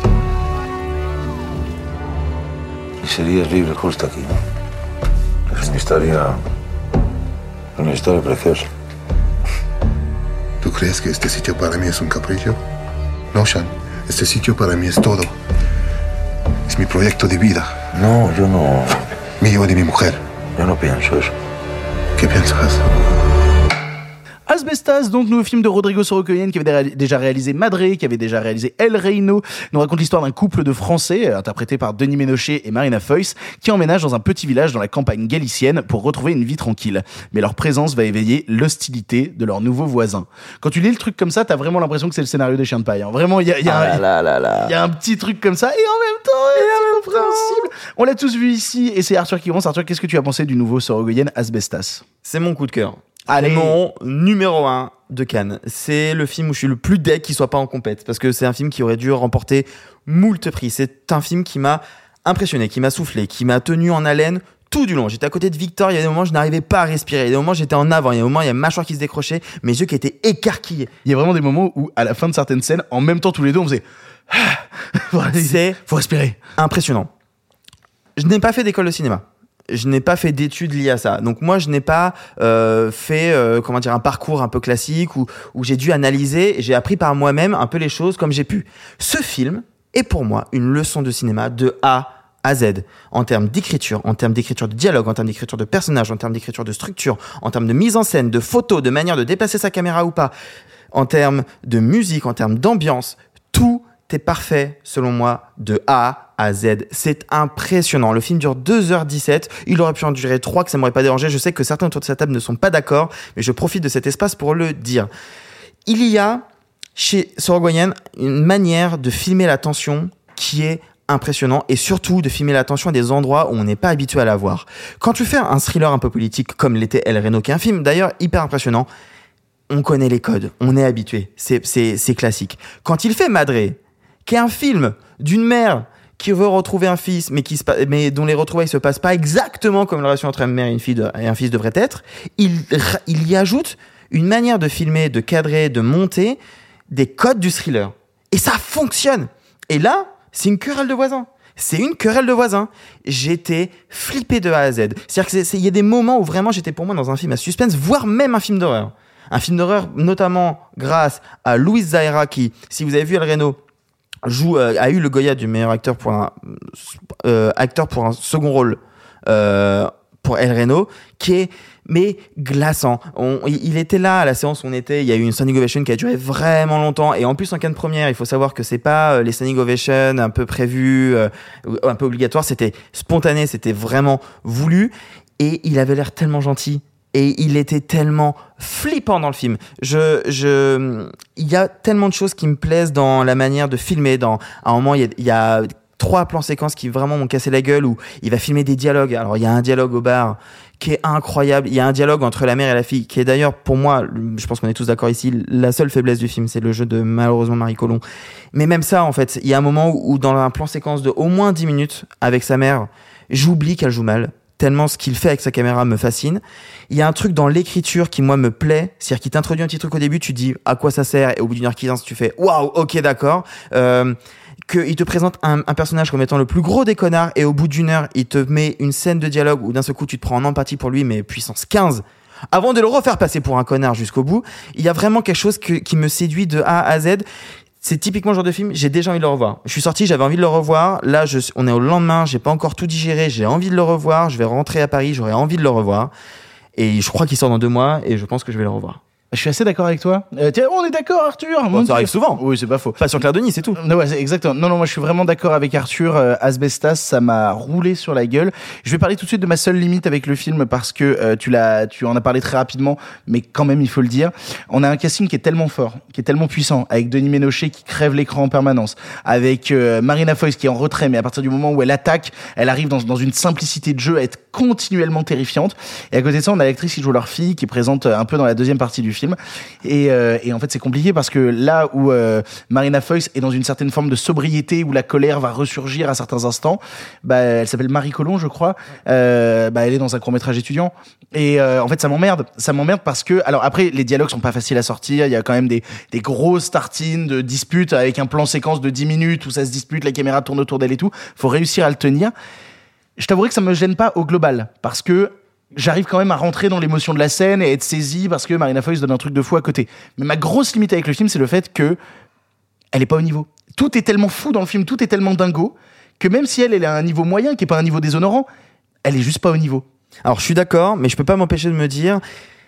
Y serías libre justo aquí, ¿no? Es una historia. Una historia preciosa. ¿Tú crees que este sitio para mí es un capricho? No, Sean. Este sitio para mí es todo. Es mi proyecto de vida. No, yo no. Mío y de mi mujer. Yo no pienso eso. ¿Qué piensas? Asbestas, donc nouveau film de Rodrigo Sorogoyen qui avait dé- déjà réalisé Madré, qui avait déjà réalisé El Reino, nous raconte l'histoire d'un couple de Français euh, interprété par Denis Ménochet et Marina Foïs qui emménagent dans un petit village dans la campagne galicienne pour retrouver une vie tranquille. Mais leur présence va éveiller l'hostilité de leurs nouveaux voisins. Quand tu lis le truc comme ça, t'as vraiment l'impression que c'est le scénario des Chiens de Paille. hein. Vraiment, il y a, il y a un- il y a un petit truc comme ça et en même temps, c'est compréhensible. On l'a tous vu ici et c'est Arthur qui commence. Arthur, qu'est-ce que tu as pensé du nouveau Sorogoyen Asbestas? C'est mon coup de cœur. Allez. Mon numéro 1 de Cannes. C'est le film où je suis le plus deck qu'il soit pas en compète. Parce que c'est un film qui aurait dû remporter moult prix. C'est un film qui m'a impressionné, qui m'a soufflé, qui m'a tenu en haleine tout du long. J'étais à côté de Victor, il y a des moments où je n'arrivais pas à respirer. Il y a des moments où j'étais en avant, il y a des moments où il y a ma mâchoire qui se décrochait, mes yeux qui étaient écarquillés. Il y a vraiment des moments où, à la fin de certaines scènes, en même temps tous les deux, on faisait. *laughs* C'est faut respirer. Impressionnant. Je n'ai pas fait d'école de cinéma. Je n'ai pas fait d'études liées à ça. Donc moi, je n'ai pas euh, fait euh, comment dire un parcours un peu classique où, où j'ai dû analyser. et J'ai appris par moi-même un peu les choses comme j'ai pu. Ce film est pour moi une leçon de cinéma de A à Z en termes d'écriture, en termes d'écriture de dialogue, en termes d'écriture de personnages, en termes d'écriture de structure, en termes de mise en scène, de photos, de manière de déplacer sa caméra ou pas, en termes de musique, en termes d'ambiance. Tout est parfait, selon moi, de A à Z. C'est impressionnant. Le film dure 2h17. Il aurait pu en durer 3, que ça m'aurait pas dérangé. Je sais que certains autour de cette table ne sont pas d'accord, mais je profite de cet espace pour le dire. Il y a, chez Sorogoyen, une manière de filmer la tension qui est impressionnant et surtout de filmer la tension à des endroits où on n'est pas habitué à la voir. Quand tu fais un thriller un peu politique comme l'était El Reno, qui est un film d'ailleurs hyper impressionnant, on connaît les codes, on est habitué, c'est classique. Quand il fait Madré, qui est un film d'une mère qui veut retrouver un fils, mais, qui se, mais dont les retrouvailles se passent pas exactement comme la relation entre une mère et, une fille et un fils devrait être, il, y ajoute une manière de filmer, de cadrer, de monter des codes du thriller. Et ça fonctionne. Et là, c'est une querelle de voisins. C'est une querelle de voisins. J'étais flippé de A à Z. C'est-à-dire que c'est- c'est- il y a des moments où vraiment j'étais pour moi dans un film à suspense, voire même un film d'horreur. Un film d'horreur, notamment grâce à Louis Zaira, qui, si vous avez vu El Reno, joue, euh, a eu le Goya du meilleur acteur pour un, euh, acteur pour un second rôle euh, pour El Reno, qui est mais glaçant. On- il était là à la séance où on était. Il y a eu une standing ovation qui a duré vraiment longtemps. Et en plus, en cas de première, il faut savoir que c'est pas les standing ovations un peu prévues, un peu obligatoires. C'était spontané, c'était vraiment voulu. Et il avait l'air tellement gentil. Et il était tellement flippant dans le film. Je, je, il y a tellement de choses qui me plaisent dans la manière de filmer. Dans, à un moment, il y a, trois plans séquences qui vraiment m'ont cassé la gueule où il va filmer des dialogues. Alors, il y a un dialogue au bar qui est incroyable. Il y a un dialogue entre la mère et la fille qui est d'ailleurs, pour moi, je pense qu'on est tous d'accord ici, la seule faiblesse du film, c'est le jeu de malheureusement Marie Colomb. Mais même ça, en fait, il y a un moment où, où dans un plan séquence de au moins 10 minutes avec sa mère, j'oublie qu'elle joue mal tellement ce qu'il fait avec sa caméra me fascine. Il y a un truc dans l'écriture qui moi me plaît, c'est-à-dire qu'il t'introduit un petit truc au début, tu dis à quoi ça sert, et au bout d'une heure quinze, tu fais waouh, ok, d'accord. Euh, qu'il te présente un, personnage comme étant le plus gros des connards, et au bout d'une heure, il te met une scène de dialogue où d'un seul coup tu te prends en empathie pour lui, mais puissance 15 avant de le refaire passer pour un connard jusqu'au bout, il y a vraiment quelque chose qui me séduit de A à Z. C'est typiquement le genre de film, j'ai déjà envie de le revoir. Je suis sorti, j'avais envie de le revoir. Là, je, on est au lendemain, j'ai pas encore tout digéré, j'ai envie de le revoir. Je vais rentrer à Paris, j'aurais envie de le revoir. Et je crois qu'il sort dans deux mois et je pense que je vais le revoir. Je suis assez d'accord avec toi. Euh, tiens, on est d'accord, Arthur. Mon ça Dieu. arrive souvent. Oui, c'est pas faux. Pas sur Claire Denis, c'est tout. Non, ouais, exactement. Non, non, moi je suis vraiment d'accord avec Arthur. Euh, Asbestas, ça m'a roulé sur la gueule. Je vais parler tout de suite de ma seule limite avec le film parce que euh, tu l'as, tu en as parlé très rapidement, mais quand même il faut le dire. On a un casting qui est tellement fort, qui est tellement puissant, avec Denis Ménochet qui crève l'écran en permanence, avec euh, Marina Foïs qui est en retrait, mais à partir du moment où elle attaque, elle arrive dans, dans une simplicité de jeu à être continuellement terrifiante. Et à côté de ça, on a l'actrice qui joue leur fille, qui présente un peu dans la deuxième partie du film. Et, euh, et en fait, c'est compliqué parce que là où euh, Marina Foïs est dans une certaine forme de sobriété, où la colère va ressurgir à certains instants, bah, elle s'appelle Marie Colomb, je crois. Euh, bah, elle est dans un court métrage étudiant. Et euh, en fait, ça m'emmerde. Ça m'emmerde parce que, alors après, les dialogues sont pas faciles à sortir. Il y a quand même des, des grosses tartines de disputes avec un plan séquence de 10 minutes où ça se dispute, la caméra tourne autour d'elle et tout. Faut réussir à le tenir. Je t'avouerai que ça me gêne pas au global parce que j'arrive quand même à rentrer dans l'émotion de la scène et être saisi parce que Marina Foïs donne un truc de fou à côté. Mais ma grosse limite avec le film, c'est le fait que elle est pas au niveau. Tout est tellement fou dans le film, tout est tellement dingo que même si elle, elle est à un niveau moyen, qui est pas un niveau déshonorant, elle est juste pas au niveau. Alors je suis d'accord, mais je peux pas m'empêcher de me dire,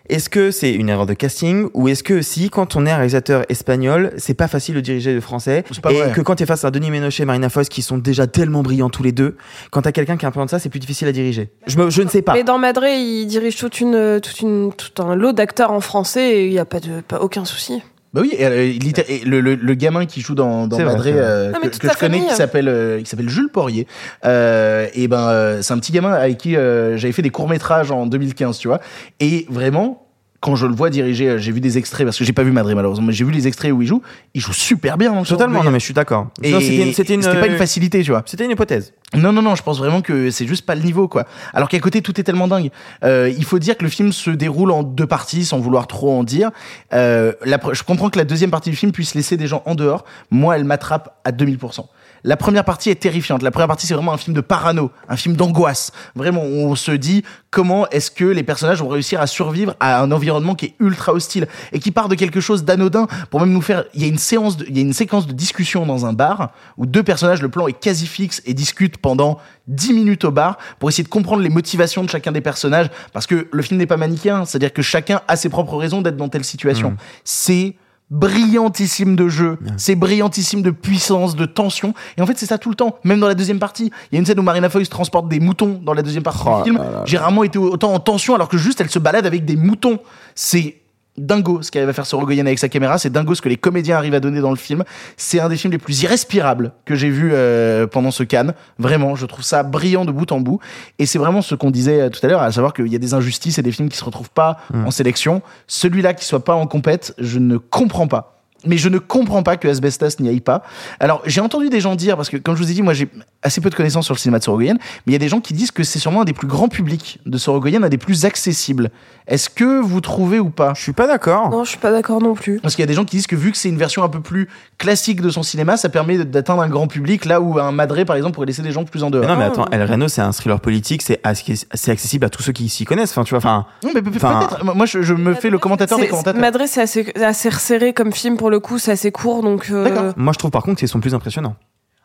est-ce que c'est une erreur de casting ou est-ce que si quand on est un réalisateur espagnol, c'est pas facile de diriger le français pas et vrai. que quand tu es face à Denis Ménochet et Marina Foïs qui sont déjà tellement brillants tous les deux, quand t'as quelqu'un qui a un plan de ça, c'est plus difficile à diriger. Je, me, je ne sais pas. Mais dans Madré, il dirige toute une, toute une, tout un lot d'acteurs en français et il n'y a pas de, pas aucun souci. Bah oui, et, euh, et le, le, le gamin qui joue dans, dans Madré, euh, que, que je connais, famille. qui s'appelle euh, qui s'appelle Jules Poirier, euh, et ben euh, c'est un petit gamin avec qui euh, j'avais fait des courts métrages en 2015, tu vois, et vraiment. Quand je le vois diriger, euh, j'ai vu des extraits parce que j'ai pas vu Madré malheureusement, mais j'ai vu les extraits où il joue. Il joue super bien. dans Totalement, non mais je suis d'accord. C'était pas une facilité, tu vois. C'était une hypothèse. Non, non, non, je pense vraiment que c'est juste pas le niveau, quoi. Alors qu'à côté, tout est tellement dingue. Euh, il faut dire que le film se déroule en deux parties, sans vouloir trop en dire. Euh, la je comprends que la deuxième partie du film puisse laisser des gens en dehors. Moi, elle m'attrape à 2000%. La première partie est terrifiante. La première partie, c'est vraiment un film de parano, un film d'angoisse. Vraiment, on se dit comment est-ce que les personnages vont réussir à survivre à un environnement qui est ultra hostile et qui part de quelque chose d'anodin pour même nous faire. Il y a une séance, de- il y a une séquence de discussion dans un bar où deux personnages, le plan est quasi fixe et discutent pendant 10 minutes au bar pour essayer de comprendre les motivations de chacun des personnages parce que le film n'est pas manichéen, c'est-à-dire que chacun a ses propres raisons d'être dans telle situation. C'est brillantissime de jeu, c'est brillantissime de puissance, de tension. Et en fait, c'est ça tout le temps, même dans la deuxième partie. Il y a une scène où Marina Foïs transporte des moutons dans la deuxième partie Oh du film. là là. J'ai rarement été autant en tension alors que juste elle se balade avec des moutons. C'est dingo ce qu'elle va faire Sorogoyen avec sa caméra, c'est dingo ce que les comédiens arrivent à donner dans le film. C'est un des films les plus irrespirables que j'ai vu euh, pendant ce Cannes. Vraiment, je trouve ça brillant de bout en bout. Et c'est vraiment ce qu'on disait euh, tout à l'heure, à savoir qu'il y a des injustices et des films qui se retrouvent pas Mm. en sélection. Celui-là qui soit pas en compète, je ne comprends pas. Mais je ne comprends pas que Asbestas n'y aille pas. Alors, j'ai entendu des gens dire, parce que comme je vous ai dit, moi j'ai assez peu de connaissances sur le cinéma de Sorogoyen, mais il y a des gens qui disent que c'est sûrement un des plus grands publics de Sorogoyen, un des plus accessibles. Est-ce que vous trouvez ou pas? Je suis pas d'accord. Non, je suis pas d'accord non plus. Parce qu'il y a des gens qui disent que vu que c'est une version un peu plus classique de son cinéma, ça permet d'atteindre un grand public, là où un Madré, par exemple, pourrait laisser des gens plus en dehors. Mais non mais attends, El Reno c'est un thriller politique, c'est accessible à tous ceux qui s'y connaissent. Enfin tu vois, enfin. Non, mais peut-être. Moi, je, je me fais le commentateur des commentateurs. Madré, c'est assez, assez resserré comme film pour le coup, c'est assez court donc. euh, D'accord. Moi je trouve par contre qu'ils sont plus impressionnants.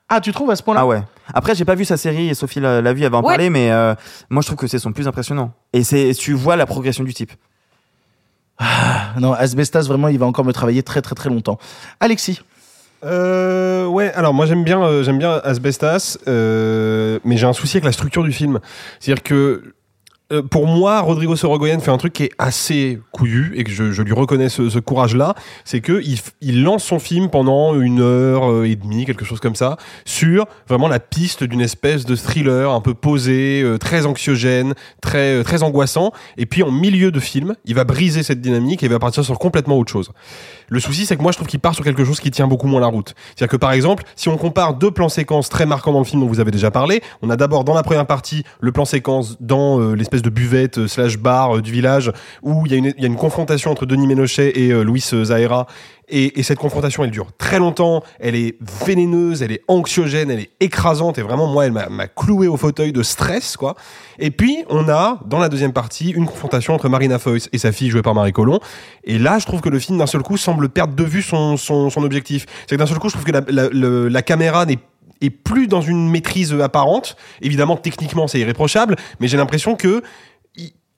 Ah, tu trouves à ce point-là? Ah ouais. Après, j'ai pas vu sa série et Sophie l'a l'a vu, elle va en Ouais. parler, mais euh, moi je trouve que c'est son plus impressionnant. Et c'est, tu vois la progression du type. Non, Asbestas, vraiment, il va encore me travailler très très très longtemps. Alexis Euh, ouais, alors moi j'aime bien, euh, j'aime bien Asbestas, euh, mais j'ai un souci avec la structure du film. C'est-à-dire que euh, pour moi, Rodrigo Sorogoyen fait un truc qui est assez couillu et que je, je lui reconnais ce, ce courage-là, c'est que il, il lance son film pendant une heure euh, et demie, quelque chose comme ça, sur vraiment la piste d'une espèce de thriller un peu posé, euh, très anxiogène, très très angoissant. Et puis en milieu de film, il va briser cette dynamique et il va partir sur complètement autre chose. Le souci, c'est que moi, je trouve qu'il part sur quelque chose qui tient beaucoup moins la route. C'est-à-dire que par exemple, si on compare deux plans séquences très marquants dans le film dont vous avez déjà parlé, on a d'abord dans la première partie le plan séquence dans euh, l'espèce de buvette euh, slash bar euh, du village où il y, a une- il y a une confrontation entre Denis Ménochet et euh, Zahera. Et, et cette confrontation, elle dure très longtemps. Elle est vénéneuse, elle est anxiogène, elle est écrasante. Et vraiment, moi, elle m'a cloué au fauteuil de stress, quoi. Et puis, on a, dans la deuxième partie, une confrontation entre Marina Foïs et sa fille, jouée par Marie Colomb. Et là, je trouve que le film, d'un seul coup, semble perdre de vue son, objectif. C'est que d'un seul coup, je trouve que la, caméra n'est est plus dans une maîtrise apparente. Évidemment, techniquement, c'est irréprochable, mais j'ai l'impression que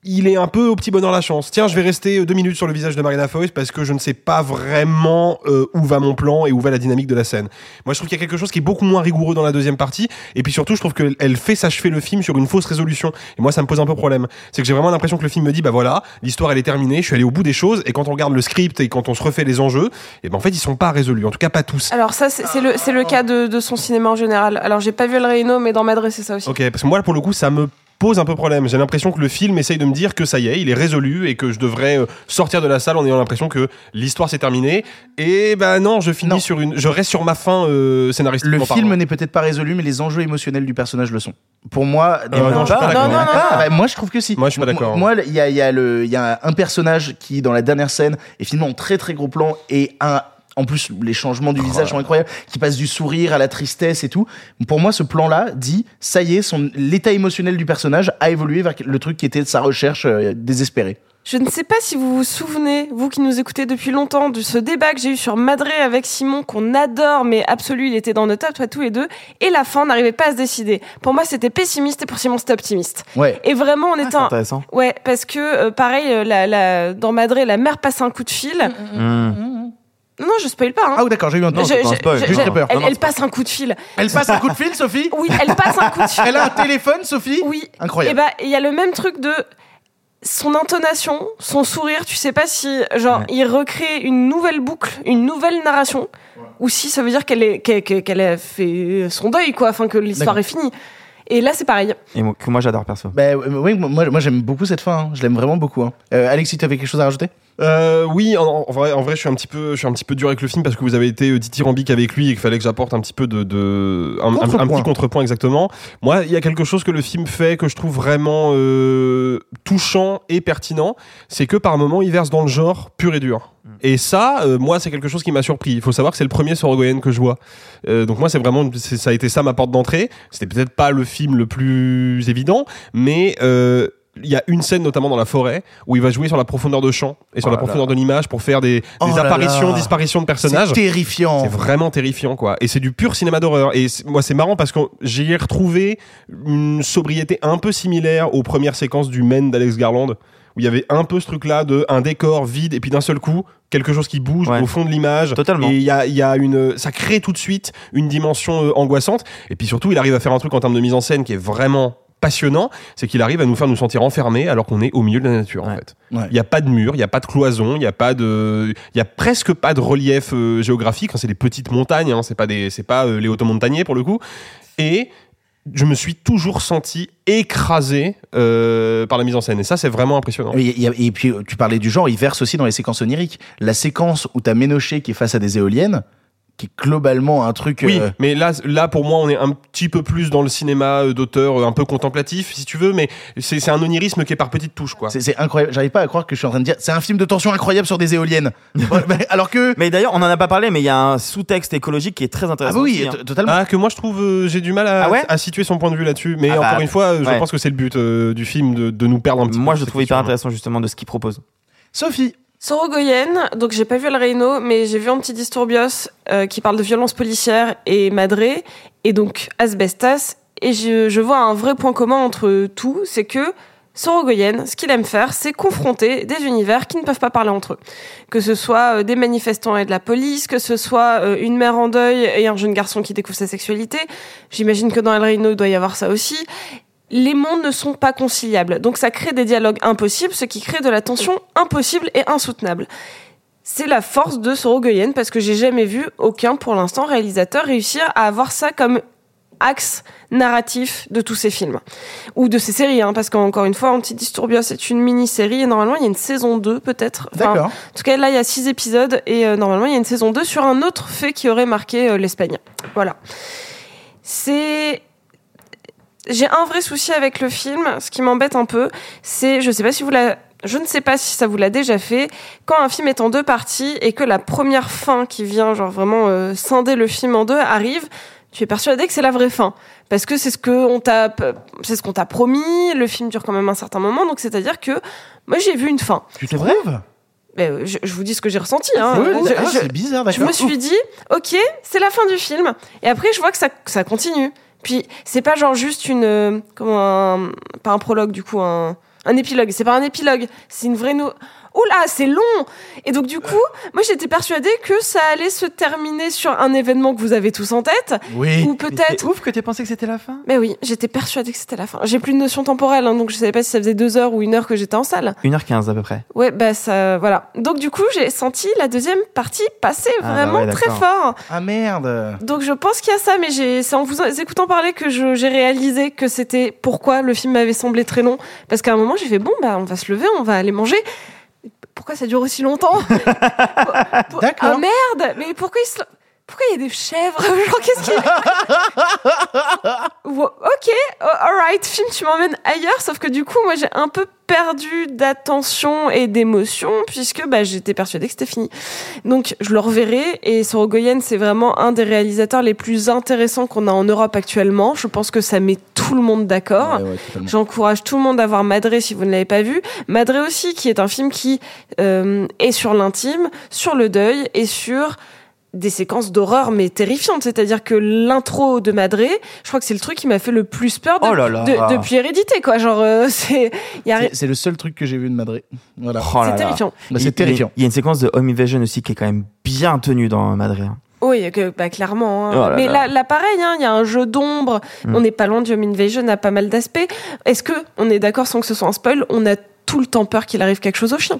il- est un peu au petit bonheur la chance. Tiens, je vais rester deux minutes sur le visage de Marina Foïs parce que je ne sais pas vraiment euh, où va mon plan et où va la dynamique de la scène. Moi, je trouve qu'il y a quelque chose qui est beaucoup moins rigoureux dans la deuxième partie. Et puis surtout, je trouve qu'elle fait s'achever le film sur une fausse résolution. Et moi, ça me pose un peu problème. C'est que j'ai vraiment l'impression que le film me dit, bah voilà, l'histoire elle est terminée, je suis allé au bout des choses. Et quand on regarde le script et quand on se refait les enjeux, et ben en fait, ils sont pas résolus. En tout cas, pas tous. Alors ça, c'est le, le cas de, de son cinéma en général. Alors j'ai pas vu El Reino, mais dans Madrid, c'est ça aussi. Ok, parce que moi, pour le coup, ça me pose un peu problème. J'ai l'impression que le film essaye de me dire que ça y est, il est résolu et que je devrais euh, sortir de la salle en ayant l'impression que l'histoire s'est terminée. Et ben non, je finis sur une, je reste sur ma fin euh, scénaristique. Le film n'est peut-être pas résolu, mais les enjeux émotionnels du personnage le sont. Pour moi, Euh, non, je suis pas d'accord. Non, non, non. Ah, bah, moi je trouve que si. Moi, je suis pas d'accord. Moi, il y a, il y, a le- il y a un personnage qui, dans la dernière scène, est filmé en très très gros plan et un. En plus, les changements du visage sont incroyables, qui passe du sourire à la tristesse et tout. Pour moi, ce plan-là dit, ça y est, son l'état émotionnel du personnage a évolué vers le truc qui était de sa recherche euh, désespérée. Je ne sais pas si vous vous souvenez, vous qui nous écoutez depuis longtemps, de ce débat que j'ai eu sur Madré avec Simon, qu'on adore, mais absolu, il était dans nos top, toi, tous les deux, et la fin, on n'arrivait pas à se décider. Pour moi, c'était pessimiste, et pour Simon, c'était optimiste. Ouais. Et vraiment, on était... c'est un- intéressant. Ouais, parce que, euh, pareil, euh, la, la- dans Madré, la mère passe un coup de fil. Non, non, je spoil pas. Hein. Ah oui, d'accord, j'ai eu un très peur. Elle, elle passe un coup de fil. Elle passe un coup de fil, Sophie Oui, elle passe un coup de fil. *laughs* Elle a un téléphone, Sophie Oui. Incroyable. Et bah, il y a le même truc de son intonation, son sourire. Tu sais pas si, genre, il recrée une nouvelle boucle, une nouvelle narration, ou si ça veut dire qu'elle est, qu'elle, qu'elle- qu'elle a fait son deuil, quoi, enfin que l'histoire est finie. Et là, c'est pareil. Et moi, que moi j'adore perso. Bah, euh, oui, moi, moi j'aime beaucoup cette fin. hein. Je l'aime vraiment beaucoup. hein. Euh, Alexis, tu avais quelque chose à rajouter? Euh, oui, en, en vrai, en vrai, je suis un petit peu, je suis un petit peu dur avec le film parce que vous avez été euh, dithyrambique avec lui et qu'il fallait que j'apporte un petit peu de, de un, un- un Contrepoint. petit contrepoint exactement. Moi, il y a quelque chose que le film fait que je trouve vraiment euh, touchant et pertinent, c'est que par moments il verse dans le genre pur et dur. Et ça, euh, moi, c'est quelque chose qui m'a surpris. Il faut savoir que c'est le premier Sorogoyen que je vois. Euh, donc moi, c'est vraiment, ça a été ça ma porte d'entrée. C'était peut-être pas le film le plus évident, mais euh, il y a une scène notamment dans la forêt où il va jouer sur la profondeur de champ et sur Oh la là profondeur là. de l'image pour faire des, des Oh apparitions, là. disparitions de personnages. C'est terrifiant. C'est vraiment terrifiant, quoi. Et c'est du pur cinéma d'horreur. Et moi, c'est marrant parce que j'ai retrouvé une sobriété un peu similaire aux premières séquences du Men d'Alex Garland, où il y avait un peu ce truc-là de un décor vide et puis d'un seul coup quelque chose qui bouge Ouais. au fond de l'image. Totalement. Et il y a, il y a une, ça crée tout de suite une dimension euh, angoissante. Et puis surtout, il arrive à faire un truc en termes de mise en scène qui est vraiment passionnant, c'est qu'il arrive à nous faire nous sentir enfermés alors qu'on est au milieu de la nature en fait. Il Ouais. n'y a pas de mur, il n'y a pas de cloison, il n'y a pas de, il y a presque pas de relief euh, géographique. Enfin, c'est des petites montagnes, hein, c'est pas des, c'est pas euh, les automontagniers pour le coup. Et je me suis toujours senti écrasé euh, par la mise en scène. Et ça, c'est vraiment impressionnant. Et puis, tu parlais du genre, il verse aussi dans les séquences oniriques. La séquence où t'as Ménoché qui est face à des éoliennes, qui est globalement un truc. Oui, euh, mais là, là, pour moi, on est un petit peu plus dans le cinéma euh, d'auteur, euh, un peu contemplatif, si tu veux, mais c'est c'est un onirisme qui est par petites touches, quoi. c'est c'est incroyable. J'arrive pas à croire que je suis en train de dire. C'est un film de tension incroyable sur des éoliennes. *laughs* Alors que. Mais d'ailleurs, on en a pas parlé, mais il y a un sous-texte écologique qui est très Ah intéressant. bah oui, aussi, hein. totalement. Ah, que moi je trouve, euh, j'ai du mal à, Ah ouais à situer son point de vue là-dessus. Mais Ah bah, encore une fois, je pense que c'est le but euh, du film de, de nous perdre un petit Moi, peu. je le trouve hyper intéressant justement de ce qu'il propose. Sophie. Sorogoyen, donc j'ai pas vu El Reino, mais j'ai vu Antidisturbios euh, qui parle de violence policière et Madré, et donc Asbestas, et je, je vois un vrai point commun entre tout, c'est que Sorogoyen, ce qu'il aime faire, c'est confronter des univers qui ne peuvent pas parler entre eux. Que ce soit euh, des manifestants et de la police, que ce soit euh, une mère en deuil et un jeune garçon qui découvre sa sexualité. J'imagine que dans El Reino, il doit y avoir ça aussi. Les mondes ne sont pas conciliables. Donc ça crée des dialogues impossibles, ce qui crée de la tension impossible et insoutenable. C'est la force de Sorogoyen parce que j'ai jamais vu aucun, pour l'instant, réalisateur réussir à avoir ça comme axe narratif de tous ces films ou de ces séries hein, parce qu'encore une fois Antidisturbia c'est une mini-série et normalement il y a une saison 2 peut-être Enfin, D'accord. en tout cas là il y a six épisodes et euh, normalement il y a une saison 2 sur un autre fait qui aurait marqué euh, l'Espagne voilà c'est j'ai un vrai souci avec le film. Ce qui m'embête un peu c'est je sais pas si vous la je ne sais pas si ça vous l'a déjà fait. Quand un film est en deux parties et que la première fin qui vient, genre vraiment euh, scinder le film en deux, arrive, tu es persuadé que c'est la vraie fin. Parce que c'est ce que on t'a c'est ce qu'on t'a promis le film dure quand même un certain moment donc c'est à dire que moi j'ai vu une fin. Tu te rêves Mais, euh, je, je vous dis ce que j'ai ressenti hein. Je- ah, je- c'est bizarre, je me suis dit ok c'est la fin du film. Et après je vois que ça, que ça continue puis c'est pas genre juste une euh, comment un, pas un prologue du coup un un épilogue. C'est pas un épilogue c'est une vraie nou Oula, c'est long Et donc du coup, moi j'étais persuadée que ça allait se terminer sur un événement que vous avez tous en tête. Oui. Ou peut-être... ouf que t'aies pensé que c'était la fin? Mais oui, j'étais persuadée que c'était la fin. J'ai plus de notion temporelle, hein, donc je savais pas si ça faisait deux heures ou une heure que j'étais en salle. 1h15 à peu près. Ouais, bah ça, voilà. Donc du coup, j'ai senti la deuxième partie passer Ah, bah vraiment ouais, très fort. Ah merde. Donc je pense qu'il y a ça, mais c'est en vous écoutant parler que j'ai réalisé que c'était pourquoi le film m'avait semblé très long. Parce qu'à un moment, j'ai fait bon, bah on va se lever, on va aller manger. Pourquoi ça dure aussi longtemps *laughs* D'accord. Ah merde Mais pourquoi il se... Pourquoi il y a des chèvres *laughs* Genre qu'est-ce qu'il... Ok, oh, alright, film, tu m'emmènes ailleurs, sauf que du coup, moi, j'ai un peu perdu d'attention et d'émotion, puisque bah, j'étais persuadée que c'était fini. Donc, je le reverrai, et Sorogoyen, c'est vraiment un des réalisateurs les plus intéressants qu'on a en Europe actuellement. Je pense que ça met tout le monde d'accord. Ouais, ouais, totalement. J'encourage tout le monde à voir Madré si vous ne l'avez pas vu. Madré aussi, qui est un film qui euh, est sur l'intime, sur le deuil et sur des séquences d'horreur mais terrifiantes. C'est-à-dire que l'intro de Madré, je crois que c'est le truc qui m'a fait le plus peur de- Oh là là. de- depuis Hérédité, quoi. Genre, euh, *laughs* c'est, a C'est- C'est le seul truc que j'ai vu de Madrid. Voilà. Oh là c'est là. terrifiant. Bah, Il- c'est il- terrifiant. Il y a une séquence de Home Invasion aussi qui est quand même bien tenue dans Madrid. hein. Oui, que, bah, clairement. hein. Oh là Mais là. là, là, pareil, hein, il y a un jeu d'ombre. Mm. On n'est pas loin du Home Invasion à pas mal d'aspects. Est-ce que on est d'accord sans que ce soit un spoil? On a tout le temps peur qu'il arrive quelque chose au chien.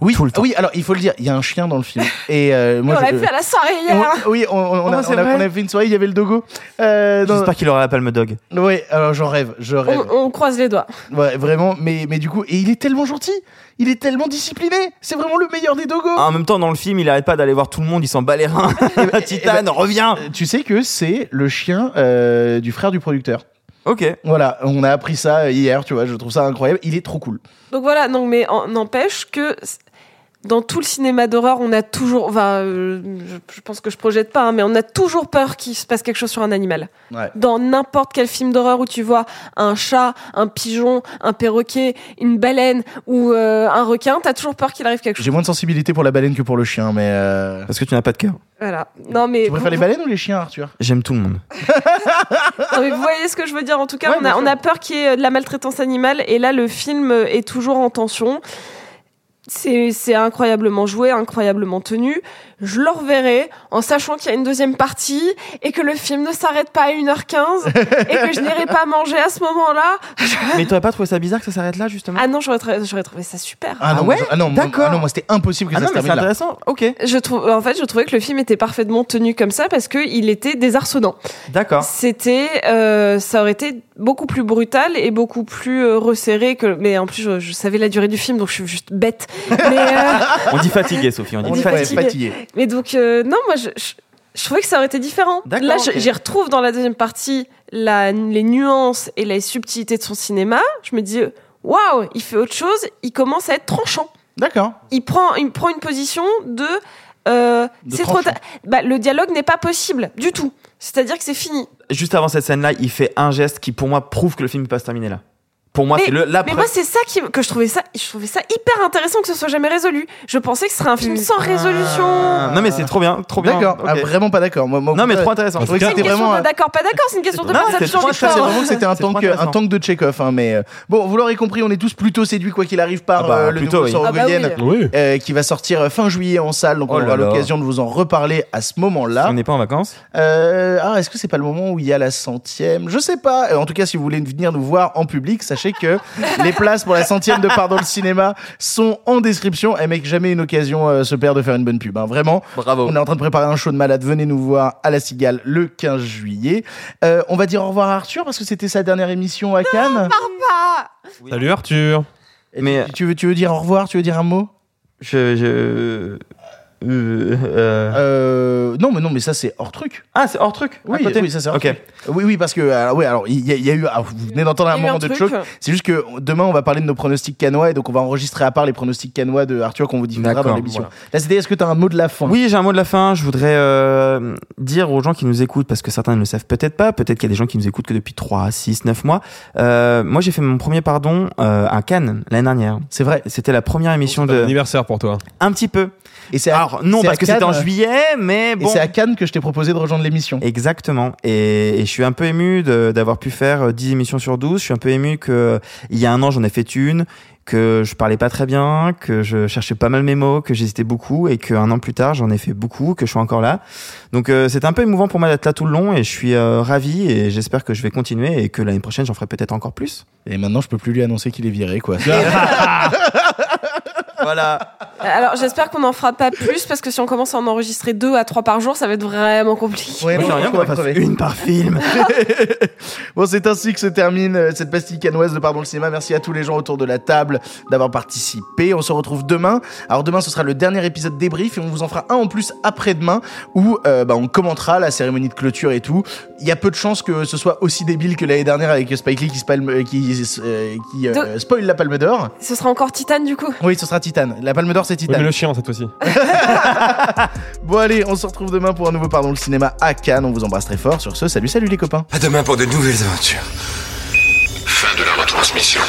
Oui, oui. Alors il faut le dire, il y a un chien dans le film. *laughs* Et euh, moi, on l'a vu à la soirée hier. On- oui, on, on a, Oh, on a- on a fait une soirée, il y avait le dogo. Euh, dans- J'espère qu'il aura la palme dog. Oui, alors j'en rêve, je rêve. On, on croise les doigts. Ouais, vraiment, mais, mais du coup, et il est tellement gentil, il est tellement discipliné, c'est vraiment le meilleur des dogos. En même temps, dans le film, il arrête pas d'aller voir tout le monde, il s'en bat les reins. *laughs* Titane, reviens Euh, Tu sais que c'est le chien euh, du frère du producteur. Ok. Voilà, on a appris ça hier, tu vois, je trouve ça incroyable, il est trop cool. Donc voilà, non, mais en- n'empêche que dans tout le cinéma d'horreur, on a toujours, enfin, euh, je, je pense que je projette pas, hein, mais on a toujours peur qu'il se passe quelque chose sur un animal. Ouais. Dans n'importe quel film d'horreur où tu vois un chat, un pigeon, un perroquet, une baleine ou euh, un requin, t'as toujours peur qu'il arrive quelque chose. J'ai moins de sensibilité pour la baleine que pour le chien, mais... euh, Parce que tu n'as pas de cœur. Voilà. Non mais, Tu préfères les baleines ou les chiens, Arthur? J'aime tout le monde. Non, mais vous voyez ce que je veux dire. En tout cas, Ouais, on, a, sûr. on a peur qu'il y ait de la maltraitance animale. Et là, le film est toujours en tension. C'est incroyablement joué, incroyablement tenu. Je le reverrai en sachant qu'il y a une deuxième partie et que le film ne s'arrête pas à 1h15 et que je n'irai pas manger à ce moment-là. *laughs* Mais t'aurais pas trouvé ça bizarre que ça s'arrête là, justement? Ah non, j'aurais trouvé ça super. Ah non, ouais moi, je- ah non, D'accord. ah non, moi c'était impossible que Ah ça non, se mais c'est là. intéressant. Ok. Je trouve, en fait, je trouvais que le film était parfaitement tenu comme ça parce que il était désarçonnant. D'accord. C'était, euh, ça aurait été beaucoup plus brutal et beaucoup plus euh, resserré que. Mais en plus, je, je savais la durée du film, donc je suis juste bête. *laughs* Mais, euh, On dit fatigué, Sophie, on dit On ouais, fatigué. Mais donc, euh, non, moi, je, je, je trouvais que ça aurait été différent. Là, j'y retrouve dans la deuxième partie la, les nuances et les subtilités de son cinéma. Je me dis, waouh, il fait autre chose, il commence à être tranchant. D'accord. Il prend, il prend une position de. euh, De c'est trop ta- bah, le dialogue n'est pas possible du tout. C'est-à-dire que c'est fini. Juste avant cette scène-là, il fait un geste qui, pour moi, prouve que le film peut pas se terminer là. Pour moi, c'est le la mais moi c'est ça qui que je trouvais ça je trouvais ça hyper intéressant que ce soit jamais résolu. Je pensais que ce serait un film sans résolution. Ah, Non mais c'est trop bien, trop bien. D'accord, ah, vraiment pas d'accord. Moi, moi, Non, mais trop intéressant. Je trouvais que C'est une c'était question vraiment. de d'accord pas d'accord, c'est une question de perception temps. vraiment que c'était un tank, un tank de Chekhov, hein, mais euh, bon, vous l'aurez compris, on est tous plutôt séduits quoi qu'il arrive par Ah bah, euh, le plutôt, nouveau oui. Ah bah Oui. euh, qui va sortir fin juillet en salle, donc Oh on aura l'occasion de vous en reparler à ce moment-là. On n'est pas en vacances. Euh, ah, est-ce que c'est pas le moment où il y a la centième? Je sais pas. En tout cas, si vous voulez venir nous voir en public, sachez que les places pour la centième de Pardon le cinéma sont en description. Et mec, jamais une occasion euh, se perd de faire une bonne pub. hein. Vraiment. Bravo. On est en train de préparer un show de malade. Venez nous voir à la Cigale le 15 juillet. Euh, on va dire au revoir à Arthur parce que c'était sa dernière émission à Cannes. Salut Arthur. Mais Tu veux, tu veux dire au revoir Tu veux dire un mot? je je euh, euh, euh, Non, mais non, mais ça c'est hors truc. Ah, c'est hors truc. à Oui, côté oui, ça c'est hors Ok. truc. Oui, oui, parce que alors, ouais, alors il y, a- il y a eu, ah, vous venez d'entendre un moment un de truc. choc. C'est juste que demain on va parler de nos pronostics canois et donc on va enregistrer à part les pronostics canois de Arthur qu'on vous diffusera dans l'émission. voilà. Là, c'était est-ce que tu as un mot de la fin? Oui, j'ai un mot de la fin. Je voudrais euh, dire aux gens qui nous écoutent, parce que certains ne le savent peut-être pas, peut-être qu'il y a des gens qui nous écoutent que depuis 3, 6, 9 mois. Euh, moi, j'ai fait mon premier pardon euh, à Cannes l'année dernière. C'est vrai. C'était la première émission de... anniversaire pour toi. Un petit peu. Et c'est Alors, non, parce que c'était en Cannes, juillet, mais Et bon... c'est à Cannes que je t'ai proposé de rejoindre l'émission. Exactement. Et, et je suis un peu ému d'avoir pu faire euh, 10 émissions sur 12. Je suis un peu ému que il y a un an, j'en ai fait une, que je parlais pas très bien, que je cherchais pas mal mes mots, que j'hésitais beaucoup et qu'un an plus tard, j'en ai fait beaucoup, que je suis encore là. Donc euh, c'est un peu émouvant pour moi d'être là tout le long et je suis euh, ravi et j'espère que je vais continuer et que l'année prochaine, j'en ferai peut-être encore plus. Et maintenant, je peux plus lui annoncer qu'il est viré, quoi. *laughs* *laughs* Voilà. Alors j'espère qu'on n'en fera pas plus parce que si on commence à en enregistrer deux à trois par jour, ça va être vraiment compliqué. Ouais, Moi, on qu'on va en fasse crever. une par film. *laughs* Bon, c'est ainsi que se termine euh, cette pastille canoise de Pardon le cinéma. Merci à tous les gens autour de la table d'avoir participé. On se retrouve demain. Alors demain, ce sera le dernier épisode débrief et on vous en fera un en plus après-demain où euh, bah, on commentera la cérémonie de clôture et tout. Il y a peu de chances que ce soit aussi débile que l'année dernière avec Spike Lee qui, spalme- euh, qui, euh, qui, euh, De- spoil la Palme d'Or. Ce sera encore Titane du coup. Oui, ce sera Titan. La Palme d'Or, c'est Oui, Titan. mais le chien cette fois-ci. *laughs* Bon allez, on se retrouve demain pour un nouveau Pardon le cinéma à Cannes. On vous embrasse très fort. Sur ce, salut, salut les copains. À demain pour de nouvelles aventures. Fin de la retransmission.